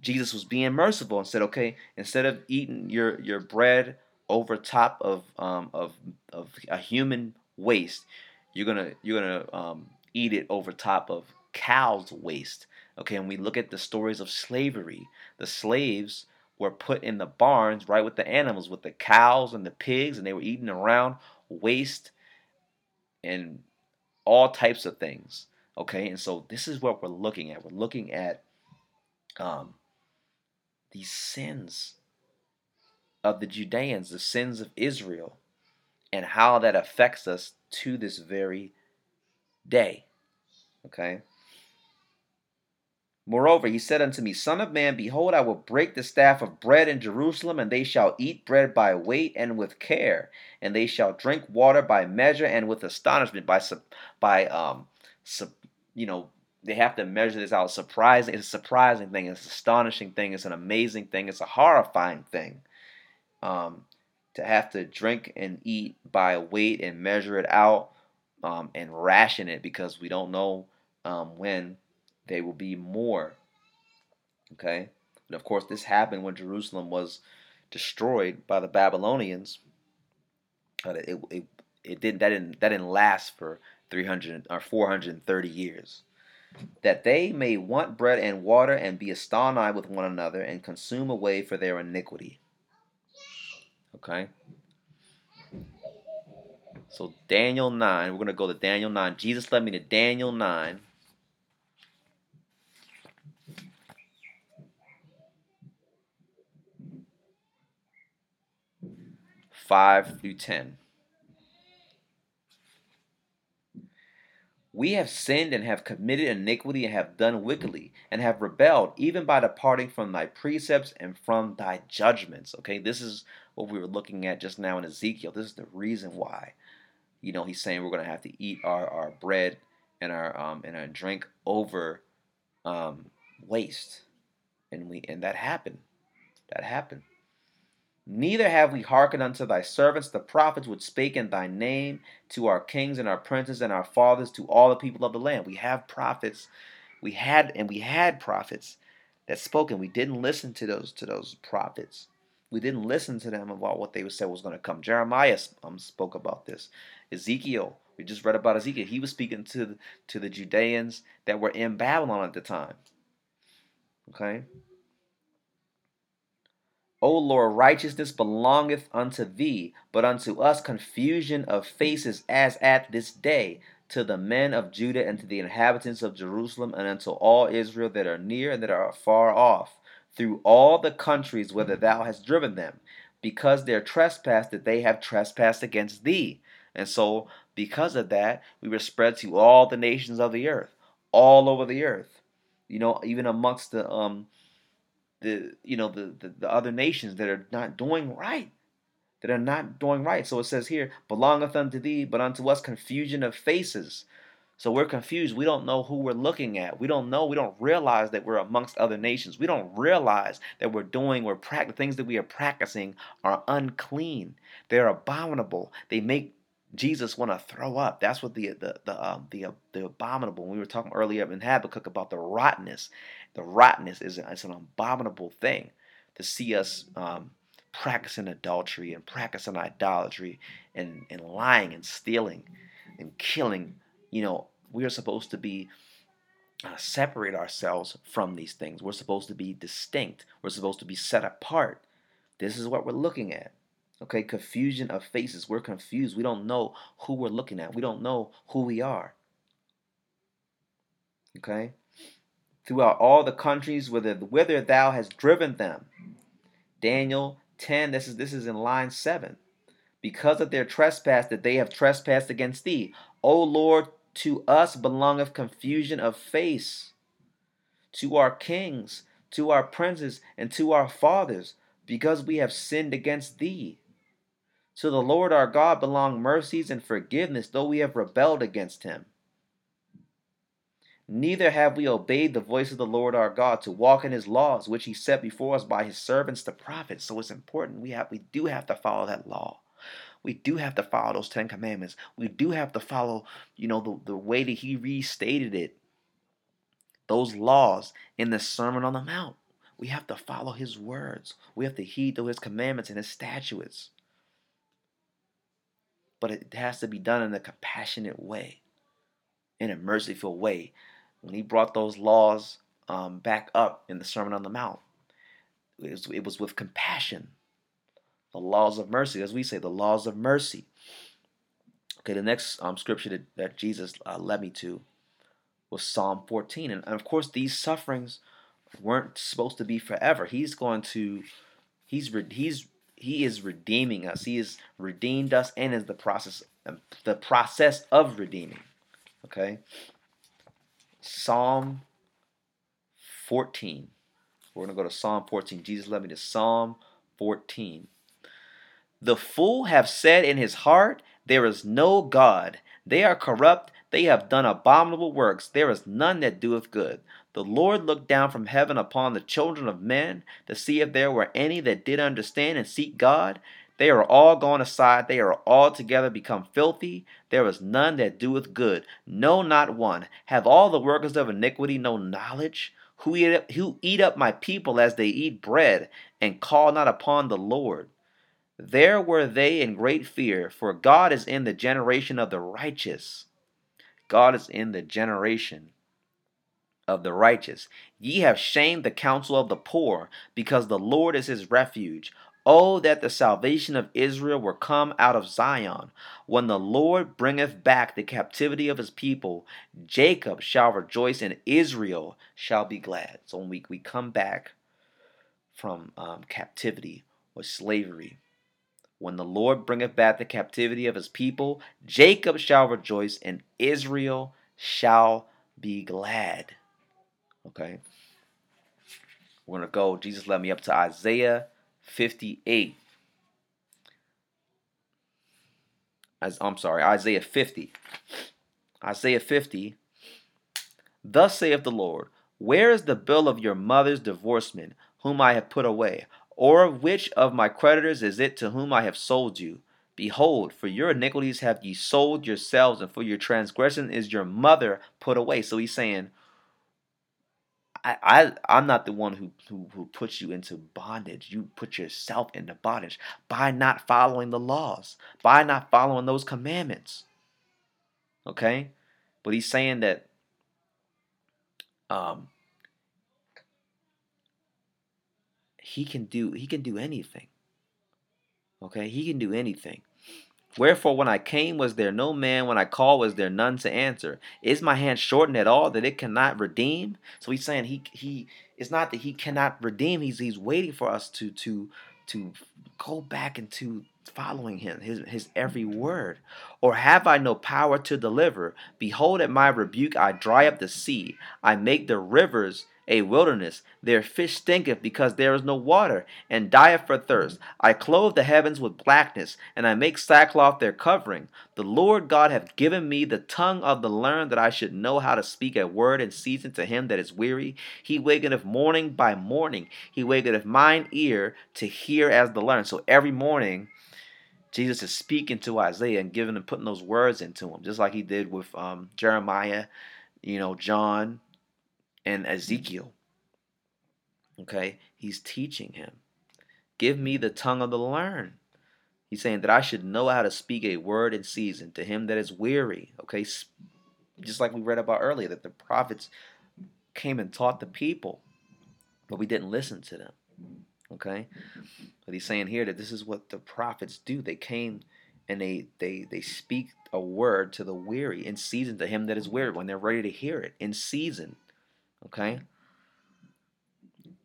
Jesus was being merciful and said, okay, instead of eating your, your bread over top of um, of of a human waste, you're gonna you're gonna um, eat it over top of cow's waste. Okay, and we look at the stories of slavery. The slaves were put in the barns right with the animals, with the cows and the pigs, and they were eating around waste and all types of things. Okay, and so this is what we're looking at. We're looking at um, these sins of the Judeans, the sins of Israel, and how that affects us to this very day. Okay. Moreover, he said unto me, Son of man, behold, I will break the staff of bread in Jerusalem, and they shall eat bread by weight and with care, and they shall drink water by measure and with astonishment. By by um, you know, they have to measure this out. Surprising, it's a surprising thing. It's an astonishing thing. It's an amazing thing. It's a horrifying thing. Um, to have to drink and eat by weight and measure it out um, and ration it because we don't know um, when they will be more. Okay? And of course, this happened when Jerusalem was destroyed by the Babylonians. Uh, but it, it, it didn't that didn't that didn't last for 300 or 430 years. That they may want bread and water and be astonished with one another and consume away for their iniquity. Okay? So Daniel 9, we're going to go to Daniel 9. Jesus led me to Daniel 9. 5 through 10. We have sinned and have committed iniquity and have done wickedly and have rebelled, even by departing from thy precepts and from thy judgments. Okay, this is what we were looking at just now in Ezekiel. This is the reason why. You know, he's saying we're going to have to eat our, our bread and our um, and our drink over um, waste, and we and that happened. That happened. Neither have we hearkened unto thy servants, the prophets, which spake in thy name to our kings and our princes and our fathers, to all the people of the land. We have prophets. We had and we had prophets that spoke, and we didn't listen to those to those prophets. We didn't listen to them about what they said was going to come. Jeremiah um, spoke about this. Ezekiel, we just read about Ezekiel. He was speaking to to the Judeans that were in Babylon at the time. Okay. O Lord, righteousness belongeth unto thee, but unto us confusion of faces as at this day, to the men of Judah and to the inhabitants of Jerusalem, and unto all Israel that are near and that are far off, through all the countries whither thou hast driven them, because their trespass that they have trespassed against thee. And so, because of that, we were spread to all the nations of the earth, all over the earth. You know, even amongst the um the you know the, the, the other nations that are not doing right that are not doing right. So it says here belongeth unto thee but unto us confusion of faces. So we're confused. We don't know who we're looking at. We don't know. We don't realize that we're amongst other nations. We don't realize that we're doing we're practicing things that we are practicing are unclean. They're abominable. They make Jesus want to throw up. That's what the the the um, the, the abominable. we were talking earlier in Habakkuk about the rottenness, the rottenness is it's an abominable thing to see us um, practicing adultery and practicing idolatry and and lying and stealing and killing. You know, we are supposed to be uh, separate ourselves from these things. We're supposed to be distinct. We're supposed to be set apart. This is what we're looking at. Okay, confusion of faces. We're confused. We don't know who we're looking at. We don't know who we are. Okay? Throughout all the countries whither, whither thou hast driven them. Daniel 10, this is this is in line 7. Because of their trespass that they have trespassed against thee. O Lord, to us belongeth confusion of face. To our kings, to our princes, and to our fathers, because we have sinned against thee. To the Lord our God belong mercies and forgiveness, though we have rebelled against him. Neither have we obeyed the voice of the Lord our God to walk in his laws, which he set before us by his servants the prophets. So it's important. We have we do have to follow that law. We do have to follow those Ten Commandments. We do have to follow, you know, the, the way that he restated it. Those laws in the Sermon on the Mount. We have to follow his words. We have to heed to his commandments and his statutes. But it has to be done in a compassionate way, in a merciful way. When he brought those laws um, back up in the Sermon on the Mount, it was, it was with compassion. The laws of mercy, as we say, the laws of mercy. Okay, the next um, scripture that, that Jesus uh, led me to was Psalm 14. And, and of course, these sufferings weren't supposed to be forever. He's going to, he's he's he is redeeming us. He has redeemed us and is the process the process of redeeming. Okay. Psalm 14. We're going to go to Psalm 14. Jesus led me to Psalm 14. The fool have said in his heart, There is no God. They are corrupt. They have done abominable works. There is none that doeth good. The Lord looked down from heaven upon the children of men to see if there were any that did understand and seek God. They are all gone aside. They are altogether become filthy. There is none that doeth good. No, not one. Have all the workers of iniquity no knowledge? Who eat, up, who eat up my people as they eat bread, and call not upon the Lord. There were they in great fear, for God is in the generation of the righteous. God is in the generation of the righteous. Ye have shamed the counsel of the poor, because the Lord is his refuge. Oh, that the salvation of Israel were come out of Zion. When the Lord bringeth back the captivity of his people, Jacob shall rejoice and Israel shall be glad. So when we, we come back from um, captivity or slavery, when the Lord bringeth back the captivity of his people, Jacob shall rejoice and Israel shall be glad. Okay. We're going to go. Jesus led me up to Isaiah 58. As, I'm sorry, Isaiah 50. Isaiah 50. Thus saith the Lord, Where is the bill of your mother's divorcement, whom I have put away? Or which of my creditors is it to whom I have sold you? Behold, for your iniquities have ye sold yourselves, and for your transgression is your mother put away. So he's saying, I, I I'm not the one who, who who puts you into bondage. You put yourself into bondage by not following the laws, by not following those commandments. Okay? But he's saying that um he can do he can do anything. Okay? He can do anything. Wherefore, when I came, was there no man? When I called, was there none to answer? Is my hand shortened at all that it cannot redeem? So he's saying he he it's not that he cannot redeem. He's he's waiting for us to to to go back into following him, his, his every word? Or have I no power to deliver? Behold, at my rebuke I dry up the sea, I make the rivers a wilderness. Their fish stinketh because there is no water, and dieth for thirst. I clothe the heavens with blackness, and I make sackcloth their covering. The Lord God hath given me the tongue of the learned, that I should know how to speak a word in season to him that is weary. He wakeneth morning by morning. He wakeneth mine ear to hear as the learned. So every morning, Jesus is speaking to Isaiah and giving and putting those words into him, just like he did with um, Jeremiah, you know, John, and Ezekiel. Okay, he's teaching him. Give me the tongue of the learned. He's saying that I should know how to speak a word in season to him that is weary. Okay, just like we read about earlier, that the prophets came and taught the people, but we didn't listen to them. Okay, but he's saying here that this is what the prophets do. They came and they they they speak a word to the weary in season to him that is weary when they're ready to hear it in season. Okay?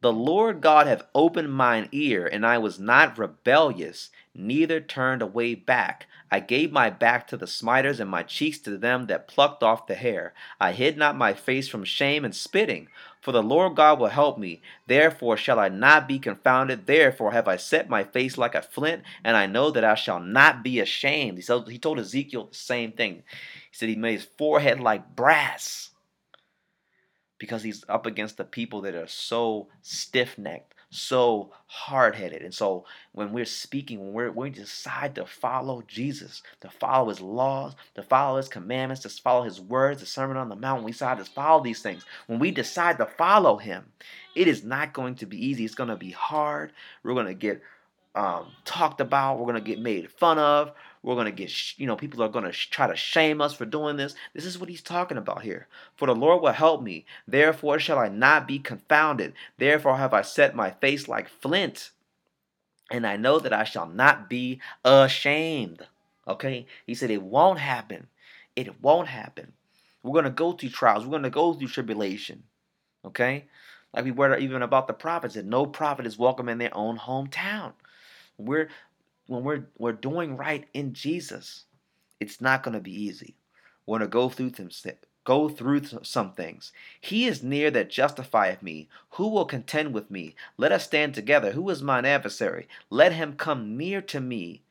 The Lord God hath opened mine ear, and I was not rebellious, neither turned away back. I gave my back to the smiters, and my cheeks to them that plucked off the hair. I hid not my face from shame and spitting, for the Lord God will help me. Therefore shall I not be confounded. Therefore have I set my face like a flint, and I know that I shall not be ashamed. He told, Ezekiel the same thing. He said he made his forehead like brass. Because he's up against the people that are so stiff necked, so hard headed. And so when we're speaking, when we're, we decide to follow Jesus, to follow his laws, to follow his commandments, to follow his words, the Sermon on the Mount, we decide to follow these things. When we decide to follow him, it is not going to be easy. It's going to be hard. We're going to get um, talked about. We're going to get made fun of. We're going to get, you know, people are going to try to shame us for doing this. This is what he's talking about here. For the Lord will help me. Therefore shall I not be confounded. Therefore have I set my face like flint. And I know that I shall not be ashamed. Okay? He said it won't happen. It won't happen. We're going to go through trials. We're going to go through tribulation. Okay? Like we were even about the prophets, that no prophet is welcome in their own hometown. We're when we're we're doing right in Jesus, it's not going to be easy. We're going to go through go through some things. He is near that justifieth me. Who will contend with me? Let us stand together. Who is mine adversary? Let him come near to me.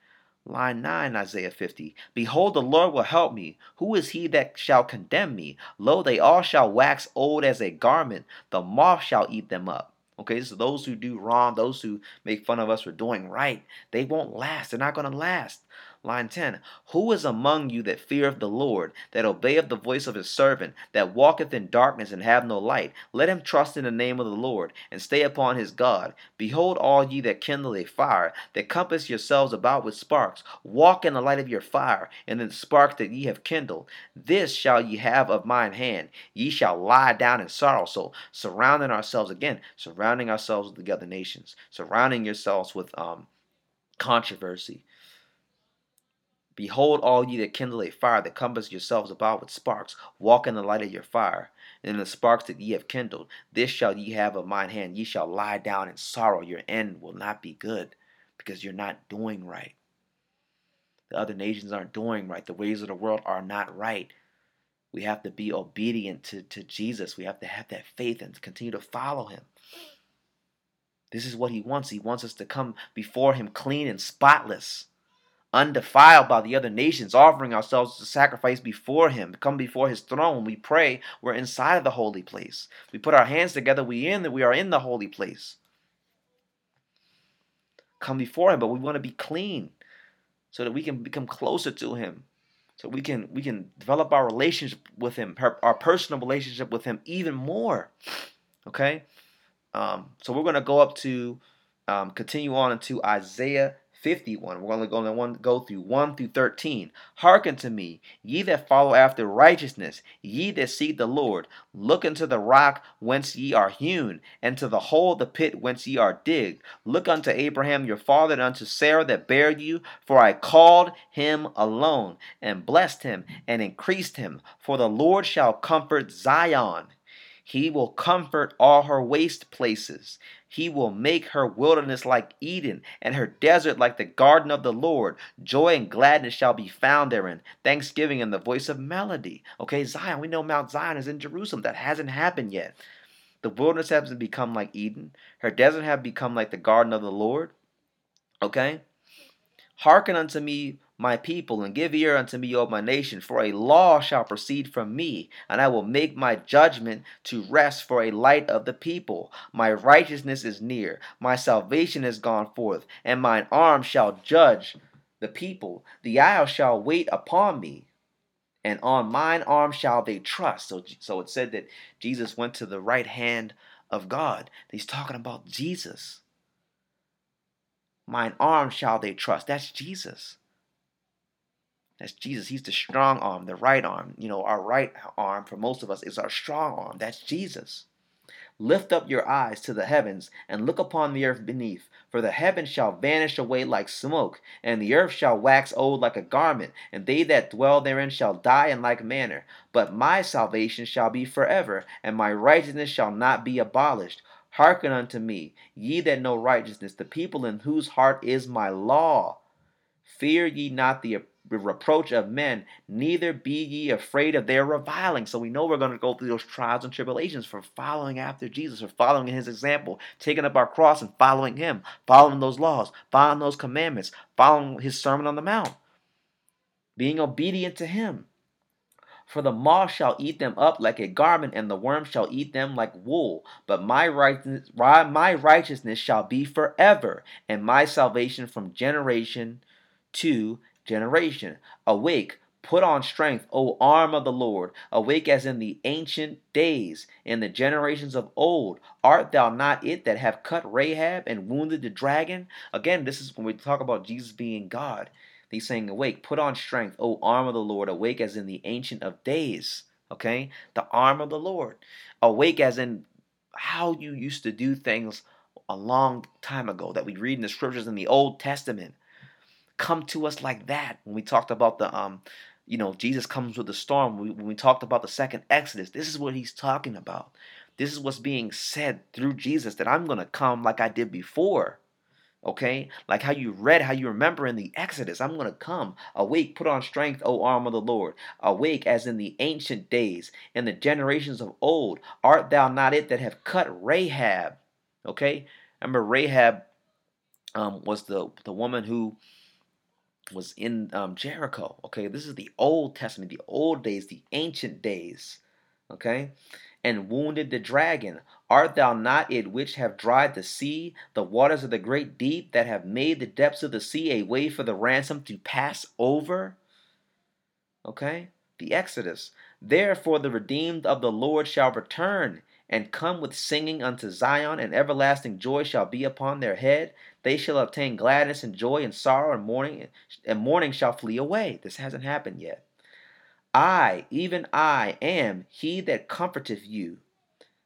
Line 9, Isaiah 50. Behold, the Lord will help me. Who is he that shall condemn me? Lo, they all shall wax old as a garment. The moth shall eat them up. Okay, so those who do wrong, those who make fun of us for doing right, they won't last. They're not going to last. Line 10 Who is among you that feareth the Lord, that obeyeth the voice of his servant, that walketh in darkness and have no light? Let him trust in the name of the Lord, and stay upon his God. Behold, all ye that kindle a fire, that compass yourselves about with sparks, walk in the light of your fire, and in the sparks that ye have kindled. This shall ye have of mine hand. Ye shall lie down in sorrow. So, surrounding ourselves again, surrounding ourselves with the other nations, surrounding yourselves with um, controversy Behold, all ye that kindle a fire, that compass yourselves about with sparks, walk in the light of your fire, and in the sparks that ye have kindled. This shall ye have of mine hand. Ye shall lie down in sorrow. Your end will not be good, because you're not doing right. The other nations aren't doing right. The ways of the world are not right. We have to be obedient to, to Jesus. We have to have that faith and continue to follow him. This is what he wants. He wants us to come before him clean and spotless undefiled by the other nations, offering ourselves as a sacrifice before Him, come before His throne. We pray, we're inside of the holy place. We put our hands together, we in that we are in the holy place. Come before Him, but we want to be clean, so that we can become closer to Him, so we can we can develop our relationship with Him, our personal relationship with Him even more. Okay, um, so we're going to go up to um, continue on into Isaiah 51. We're going to one, go through 1 through 13. Hearken to me, ye that follow after righteousness, ye that seek the Lord. Look unto the rock whence ye are hewn, and to the hole of the pit whence ye are digged. Look unto Abraham your father, and unto Sarah that bare you. For I called him alone, and blessed him, and increased him. For the Lord shall comfort Zion. He will comfort all her waste places. He will make her wilderness like Eden, and her desert like the garden of the Lord. Joy and gladness shall be found therein, thanksgiving and the voice of melody. Okay, Zion, we know Mount Zion is in Jerusalem. That hasn't happened yet. The wilderness hasn't become like Eden. Her desert have become like the garden of the Lord. Okay? Hearken unto me, my people, and give ear unto me, O my nation, for a law shall proceed from me, and I will make my judgment to rest for a light of the people. My righteousness is near, my salvation is gone forth, and mine arm shall judge the people. The isle shall wait upon me, and on mine arm shall they trust. So, so it said that Jesus went to the right hand of God. He's talking about Jesus. Mine arm shall they trust. That's Jesus. That's Jesus. He's the strong arm, the right arm. You know, our right arm for most of us is our strong arm. That's Jesus. Lift up your eyes to the heavens and look upon the earth beneath, for the heavens shall vanish away like smoke, and the earth shall wax old like a garment, and they that dwell therein shall die in like manner. But my salvation shall be forever, and my righteousness shall not be abolished. Hearken unto me, ye that know righteousness, the people in whose heart is my law. Fear ye not the reproach of men, neither be ye afraid of their reviling. So we know we're going to go through those trials and tribulations for following after Jesus, for following his example, taking up our cross and following him, following those laws, following those commandments, following his Sermon on the Mount, being obedient to him. For the moth shall eat them up like a garment, and the worm shall eat them like wool. But my righteousness, my righteousness shall be forever, and my salvation from generation to generation. Awake, put on strength, O arm of the Lord. Awake as in the ancient days, in the generations of old. Art thou not it that have cut Rahab and wounded the dragon? Again, this is when we talk about Jesus being God. He's saying, Awake, put on strength, O arm of the Lord, awake as in the ancient of days. Okay? The arm of the Lord. Awake as in how you used to do things a long time ago that we read in the scriptures in the Old Testament. Come to us like that. When we talked about the um, you know, Jesus comes with the storm. When we talked about the second Exodus, this is what he's talking about. This is what's being said through Jesus that I'm going to come like I did before. Okay? Like how you read, how you remember in the Exodus. I'm going to come. Awake, put on strength, O arm of the Lord. Awake as in the ancient days, in the generations of old. Art thou not it that have cut Rahab? Okay? Remember, Rahab um, was the, the woman who was in um, Jericho. Okay? This is the Old Testament, the old days, the ancient days. Okay? and wounded the dragon. Art thou not it which have dried the sea, the waters of the great deep, that have made the depths of the sea a way for the ransom to pass over? Okay? The Exodus. Therefore the redeemed of the Lord shall return and come with singing unto Zion, and everlasting joy shall be upon their head. They shall obtain gladness and joy and sorrow and mourning, and mourning shall flee away. This hasn't happened yet. I, even I, am he that comforteth you.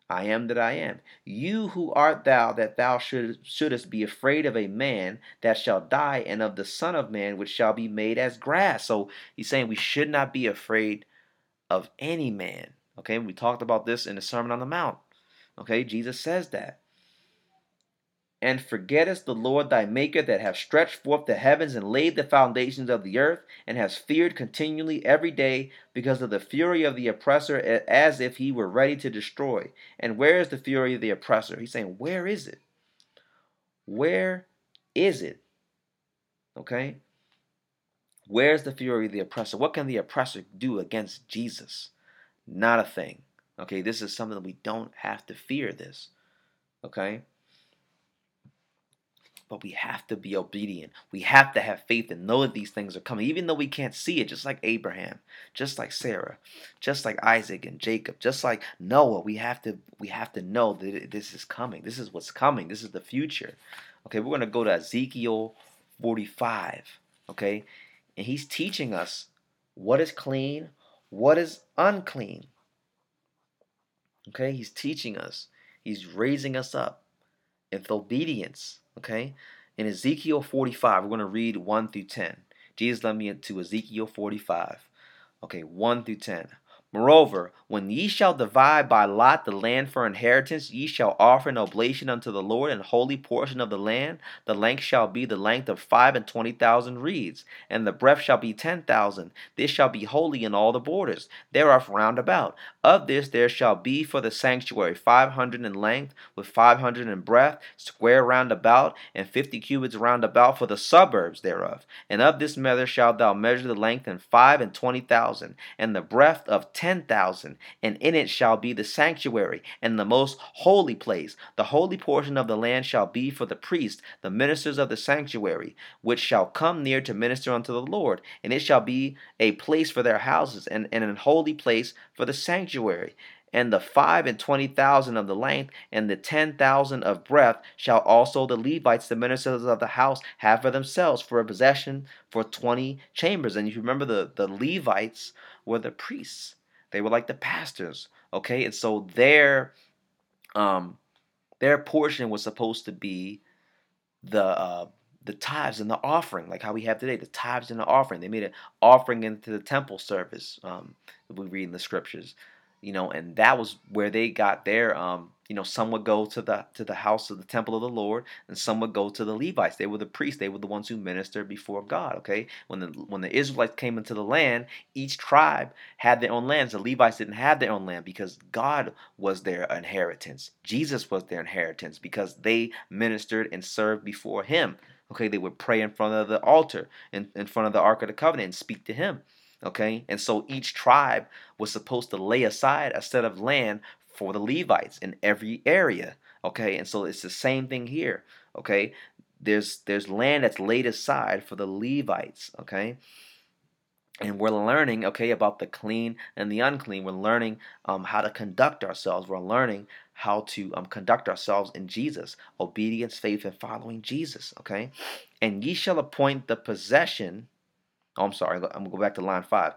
I am that I am. You who art thou that thou should, shouldest be afraid of a man that shall die, and of the Son of Man which shall be made as grass. So he's saying we should not be afraid of any man. Okay, we talked about this in the Sermon on the Mount. Okay, Jesus says that and forgettest the Lord thy Maker that hath stretched forth the heavens and laid the foundations of the earth, and hast feared continually every day because of the fury of the oppressor, as if he were ready to destroy. And where is the fury of the oppressor? He's saying, Where is it? Where is it? Okay? Where's the fury of the oppressor? What can the oppressor do against Jesus? Not a thing. Okay, this is something that we don't have to fear this. Okay? But we have to be obedient. We have to have faith and know that these things are coming, even though we can't see it, just like Abraham, just like Sarah, just like Isaac and Jacob, just like Noah. We have to we have to know that this is coming. This is what's coming. This is the future. Okay, we're gonna go to Ezekiel 45. Okay, and he's teaching us what is clean, what is unclean. Okay, he's teaching us. He's raising us up with obedience. Okay? In Ezekiel 45, we're going to read 1 through 10. Jesus led me into Ezekiel 45. Okay, 1 through 10. Moreover, when ye shall divide by lot the land for inheritance, ye shall offer an oblation unto the Lord an holy portion of the land. The length shall be the length of five and twenty thousand reeds, and the breadth shall be ten thousand. This shall be holy in all the borders thereof round about. Of this there shall be for the sanctuary five hundred in length, with five hundred in breadth, square round about, and fifty cubits round about for the suburbs thereof. And of this measure shalt thou measure the length in five and twenty thousand, and the breadth of ten thousand, and in it shall be the sanctuary and the most holy place. The holy portion of the land shall be for the priests, the ministers of the sanctuary, which shall come near to minister unto the Lord, and it shall be a place for their houses, and, and an holy place for the sanctuary and the five and twenty thousand of the length, and the ten thousand of breadth, shall also the Levites, the ministers of the house, have for themselves for a possession for twenty chambers. And if you remember, the, the Levites were the priests. They were like the pastors, okay? And so their um their portion was supposed to be the uh the tithes and the offering, like how we have today, the tithes and the offering. They made an offering into the temple service. Um, we read in the scriptures you know, and that was where they got their um, you know, some would go to the to the house of the temple of the Lord, and some would go to the Levites. They were the priests. They were the ones who ministered before God. Okay, when the when the Israelites came into the land, each tribe had their own lands. The Levites didn't have their own land because God was their inheritance. Jesus was their inheritance because they ministered and served before Him. Okay, they would pray in front of the altar, in, in front of the Ark of the Covenant, and speak to Him. Okay? And so each tribe was supposed to lay aside a set of land for the Levites in every area. Okay? And so it's the same thing here. Okay? There's there's land that's laid aside for the Levites, okay? and we're learning okay about the clean and the unclean we're learning um, how to conduct ourselves we're learning how to um, conduct ourselves in jesus obedience faith and following jesus okay and ye shall appoint the possession oh i'm sorry i'm gonna go back to line five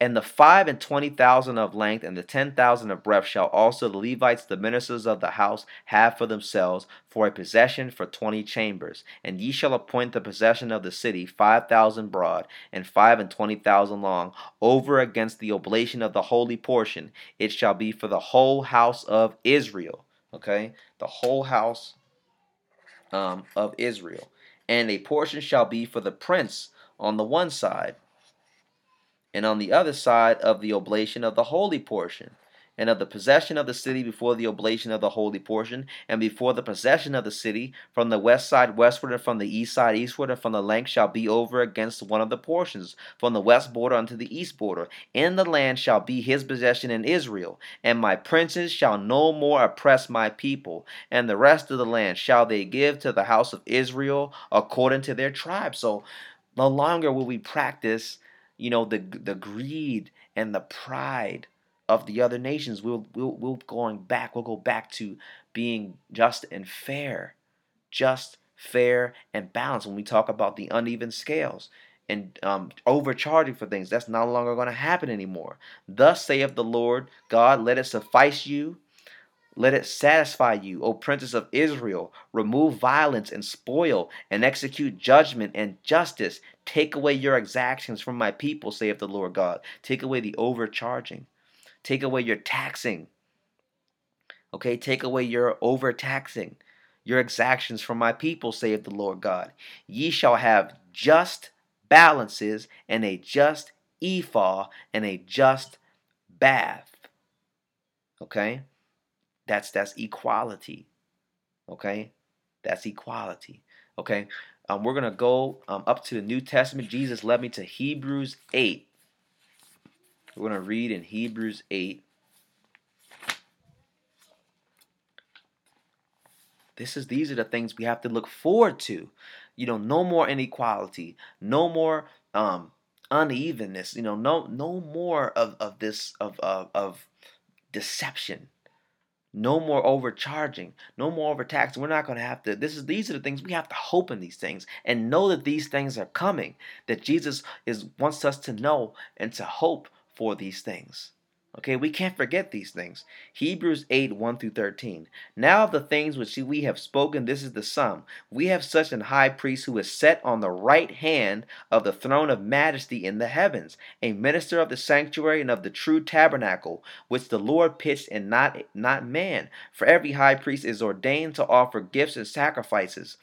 and the five and twenty thousand of length and the ten thousand of breadth shall also the Levites, the ministers of the house, have for themselves for a possession for twenty chambers. And ye shall appoint the possession of the city five thousand broad and five and twenty thousand long, over against the oblation of the holy portion. It shall be for the whole house of Israel. Okay, the whole house um, of Israel. And a portion shall be for the prince on the one side and on the other side of the oblation of the holy portion, and of the possession of the city before the oblation of the holy portion, and before the possession of the city, from the west side westward, and from the east side eastward, and from the length shall be over against one of the portions, from the west border unto the east border. In the land shall be his possession in Israel, and my princes shall no more oppress my people, and the rest of the land shall they give to the house of Israel according to their tribes. So no longer will we practice you know the the greed and the pride of the other nations. We'll we'll we'll going back we'll go back to being just and fair just fair and balanced. When we talk about the uneven scales and um, overcharging for things that's no longer going to happen anymore. Thus saith the lord god let it suffice you let it satisfy you, O princes of Israel. Remove violence and spoil, and execute judgment and justice. Take away your exactions from my people, saith the Lord God. Take away the overcharging. Take away your taxing. Okay, take away your overtaxing. Your exactions from my people, saith the Lord God. Ye shall have just balances, and a just ephah, and a just bath. Okay? That's that's equality. Okay? That's equality. Okay? Um, we're to go um, up to the New Testament. Jesus led me to Hebrews 8. We're to read in Hebrews 8. This is these are the things we have to look forward to. You know, no more inequality, no more um, unevenness. You know, no no more of, of this of, of of deception. No more overcharging, no more overtaxing. We're not going to have to. This is these are the things we have to hope in these things and know that these things are coming. That Jesus is wants us to know and to hope for these things. Okay, we can't forget these things. Hebrews 8 1 through 13. Now, of the things which we have spoken, this is the sum. We have such an high priest who is set on the right hand of the throne of majesty in the heavens, a minister of the sanctuary and of the true tabernacle, which the Lord pitched and not, not man. For every high priest is ordained to offer gifts and sacrifices.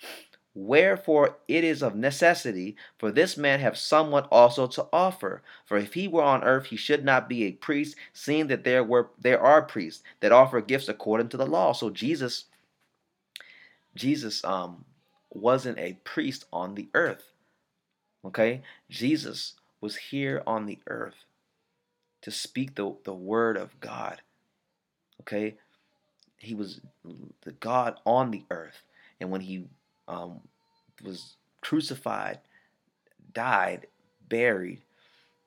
Wherefore it is of necessity for this man have somewhat also to offer. For if he were on earth, he should not be a priest, seeing that there were there are priests that offer gifts according to the law. So Jesus, Jesus um wasn't a priest on the earth. Okay? Jesus was here on the earth to speak the, the word of God. Okay? He was the God on the earth. And when he um, was crucified, died, buried,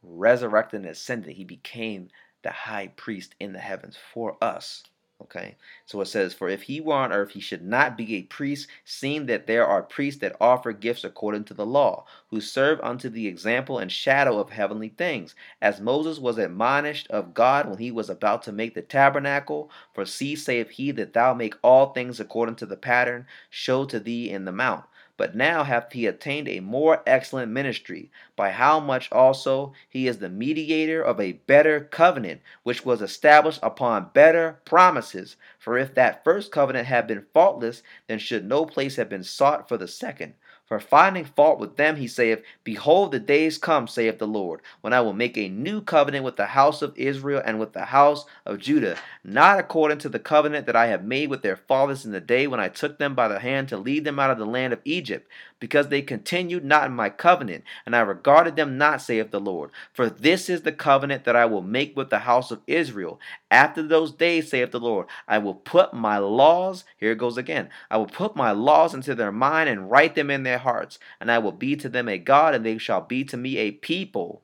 resurrected, and ascended. He became the high priest in the heavens for us. Okay, so it says, For if he were on earth, he should not be a priest, seeing that there are priests that offer gifts according to the law, who serve unto the example and shadow of heavenly things. As Moses was admonished of God when he was about to make the tabernacle, For see, saith he, that thou make all things according to the pattern showed to thee in the mount. But now hath he attained a more excellent ministry, by how much also he is the mediator of a better covenant, which was established upon better promises. For if that first covenant had been faultless, then should no place have been sought for the second. For finding fault with them, he saith, Behold, the days come, saith the Lord, when I will make a new covenant with the house of Israel and with the house of Judah, not according to the covenant that I have made with their fathers in the day when I took them by the hand to lead them out of the land of Egypt, because they continued not in my covenant, and I regarded them not, saith the Lord. For this is the covenant that I will make with the house of Israel. After those days, saith the Lord, I will put my laws, here it goes again, I will put my laws into their mind and write them in their hearts, and I will be to them a God, and they shall be to me a people.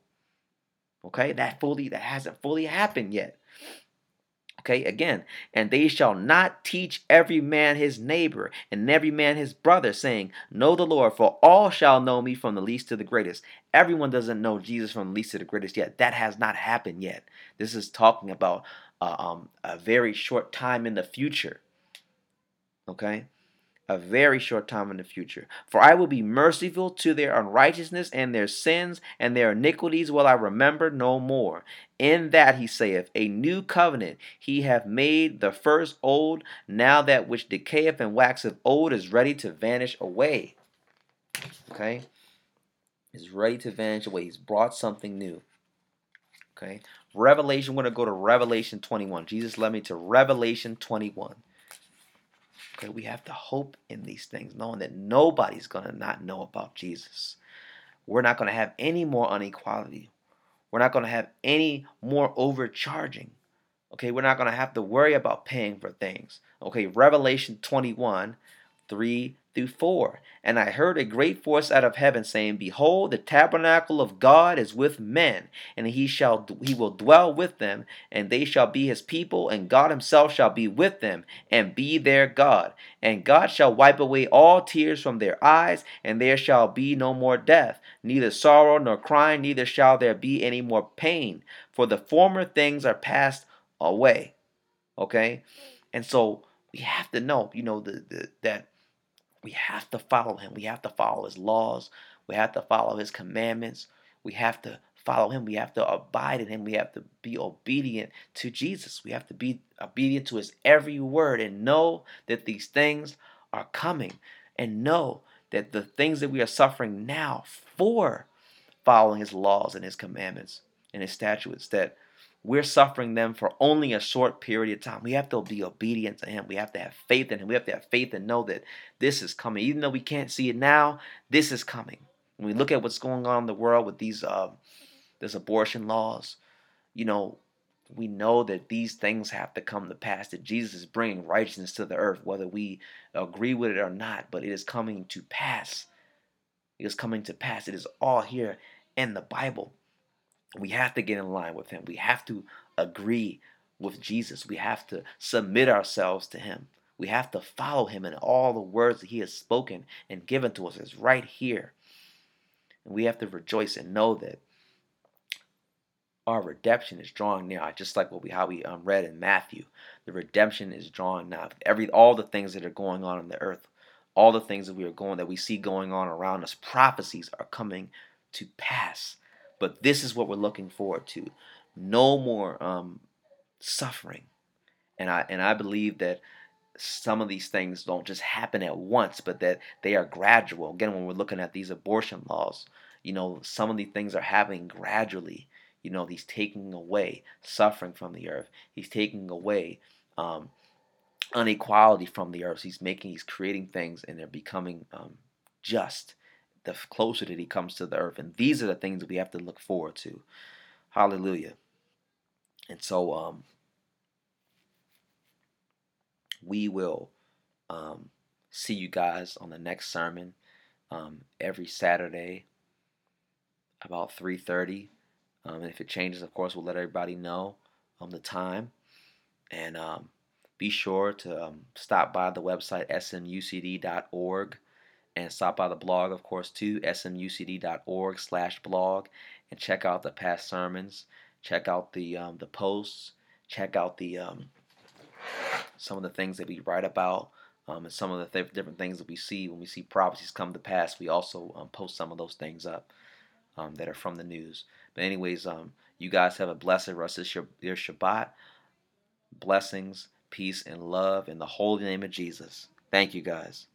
Okay, that fully that hasn't fully happened yet. Okay, again, and they shall not teach every man his neighbor and every man his brother, saying, Know the Lord, for all shall know me from the least to the greatest. Everyone doesn't know Jesus from the least to the greatest yet. That has not happened yet. This is talking about uh, um, a very short time in the future. Okay? a very short time in the future. For I will be merciful to their unrighteousness and their sins, and their iniquities will I remember no more. In that he saith, A new covenant he hath made the first old, now that which decayeth and waxeth old is ready to vanish away. Okay? Is ready to vanish away. He's brought something new. Okay? Revelation, we're going to go to Revelation 21. Jesus led me to Revelation 21. Okay, we have to hope in these things, knowing that nobody's going to not know about Jesus. We're not going to have any more inequality. We're not going to have any more overcharging. Okay, we're not going to have to worry about paying for things. Okay, Revelation 21 3 through 4. And I heard a great voice out of heaven saying, Behold, the tabernacle of God is with men, and he shall he will dwell with them, and they shall be his people, and God himself shall be with them, and be their God. And God shall wipe away all tears from their eyes, and there shall be no more death, neither sorrow nor crying, neither shall there be any more pain, for the former things are passed away. Okay? And so we have to know, you know, the, the that we have to follow him. We have to follow his laws. We have to follow his commandments. We have to follow him. We have to abide in him. We have to be obedient to Jesus. We have to be obedient to his every word and know that these things are coming and know that the things that we are suffering now for following his laws and his commandments and his statutes that we're suffering them for only a short period of time. We have to be obedient to Him. We have to have faith in Him. We have to have faith and know that this is coming. Even though we can't see it now, this is coming. When we look at what's going on in the world with these uh, these abortion laws, you know, we know that these things have to come to pass. That Jesus is bringing righteousness to the earth, whether we agree with it or not. But it is coming to pass. It is coming to pass. It is all here in the Bible. We have to get in line with Him. We have to agree with Jesus. We have to submit ourselves to Him. We have to follow Him in all the words that He has spoken and given to us is right here. And we have to rejoice and know that our redemption is drawing near. Just like what we how we um, read in Matthew, the redemption is drawing now. Every all the things that are going on in the earth, all the things that we are going that we see going on around us, prophecies are coming to pass. But this is what we're looking forward to. No more um, suffering. And I and I believe that some of these things don't just happen at once, but that they are gradual. Again, when we're looking at these abortion laws, you know, some of these things are happening gradually. You know, he's taking away suffering from the earth. He's taking away um, inequality from the earth. He's making, he's creating things, and they're becoming um, just the closer that he comes to the earth. And these are the things we have to look forward to. Hallelujah. And so um, we will um, see you guys on the next sermon um, every Saturday about 3.30. Um, and if it changes, of course, we'll let everybody know um, the time. And um, be sure to um, stop by the website smucd.org and stop by the blog, of course, too, smucd.org slash blog, and check out the past sermons, check out the um, the posts, check out the um, some of the things that we write about, um, and some of the th- different things that we see when we see prophecies come to pass. We also um, post some of those things up um, that are from the news. But anyways, um, you guys have a blessed rest of your Shabbat. Blessings, peace, and love in the holy name of Jesus. Thank you, guys.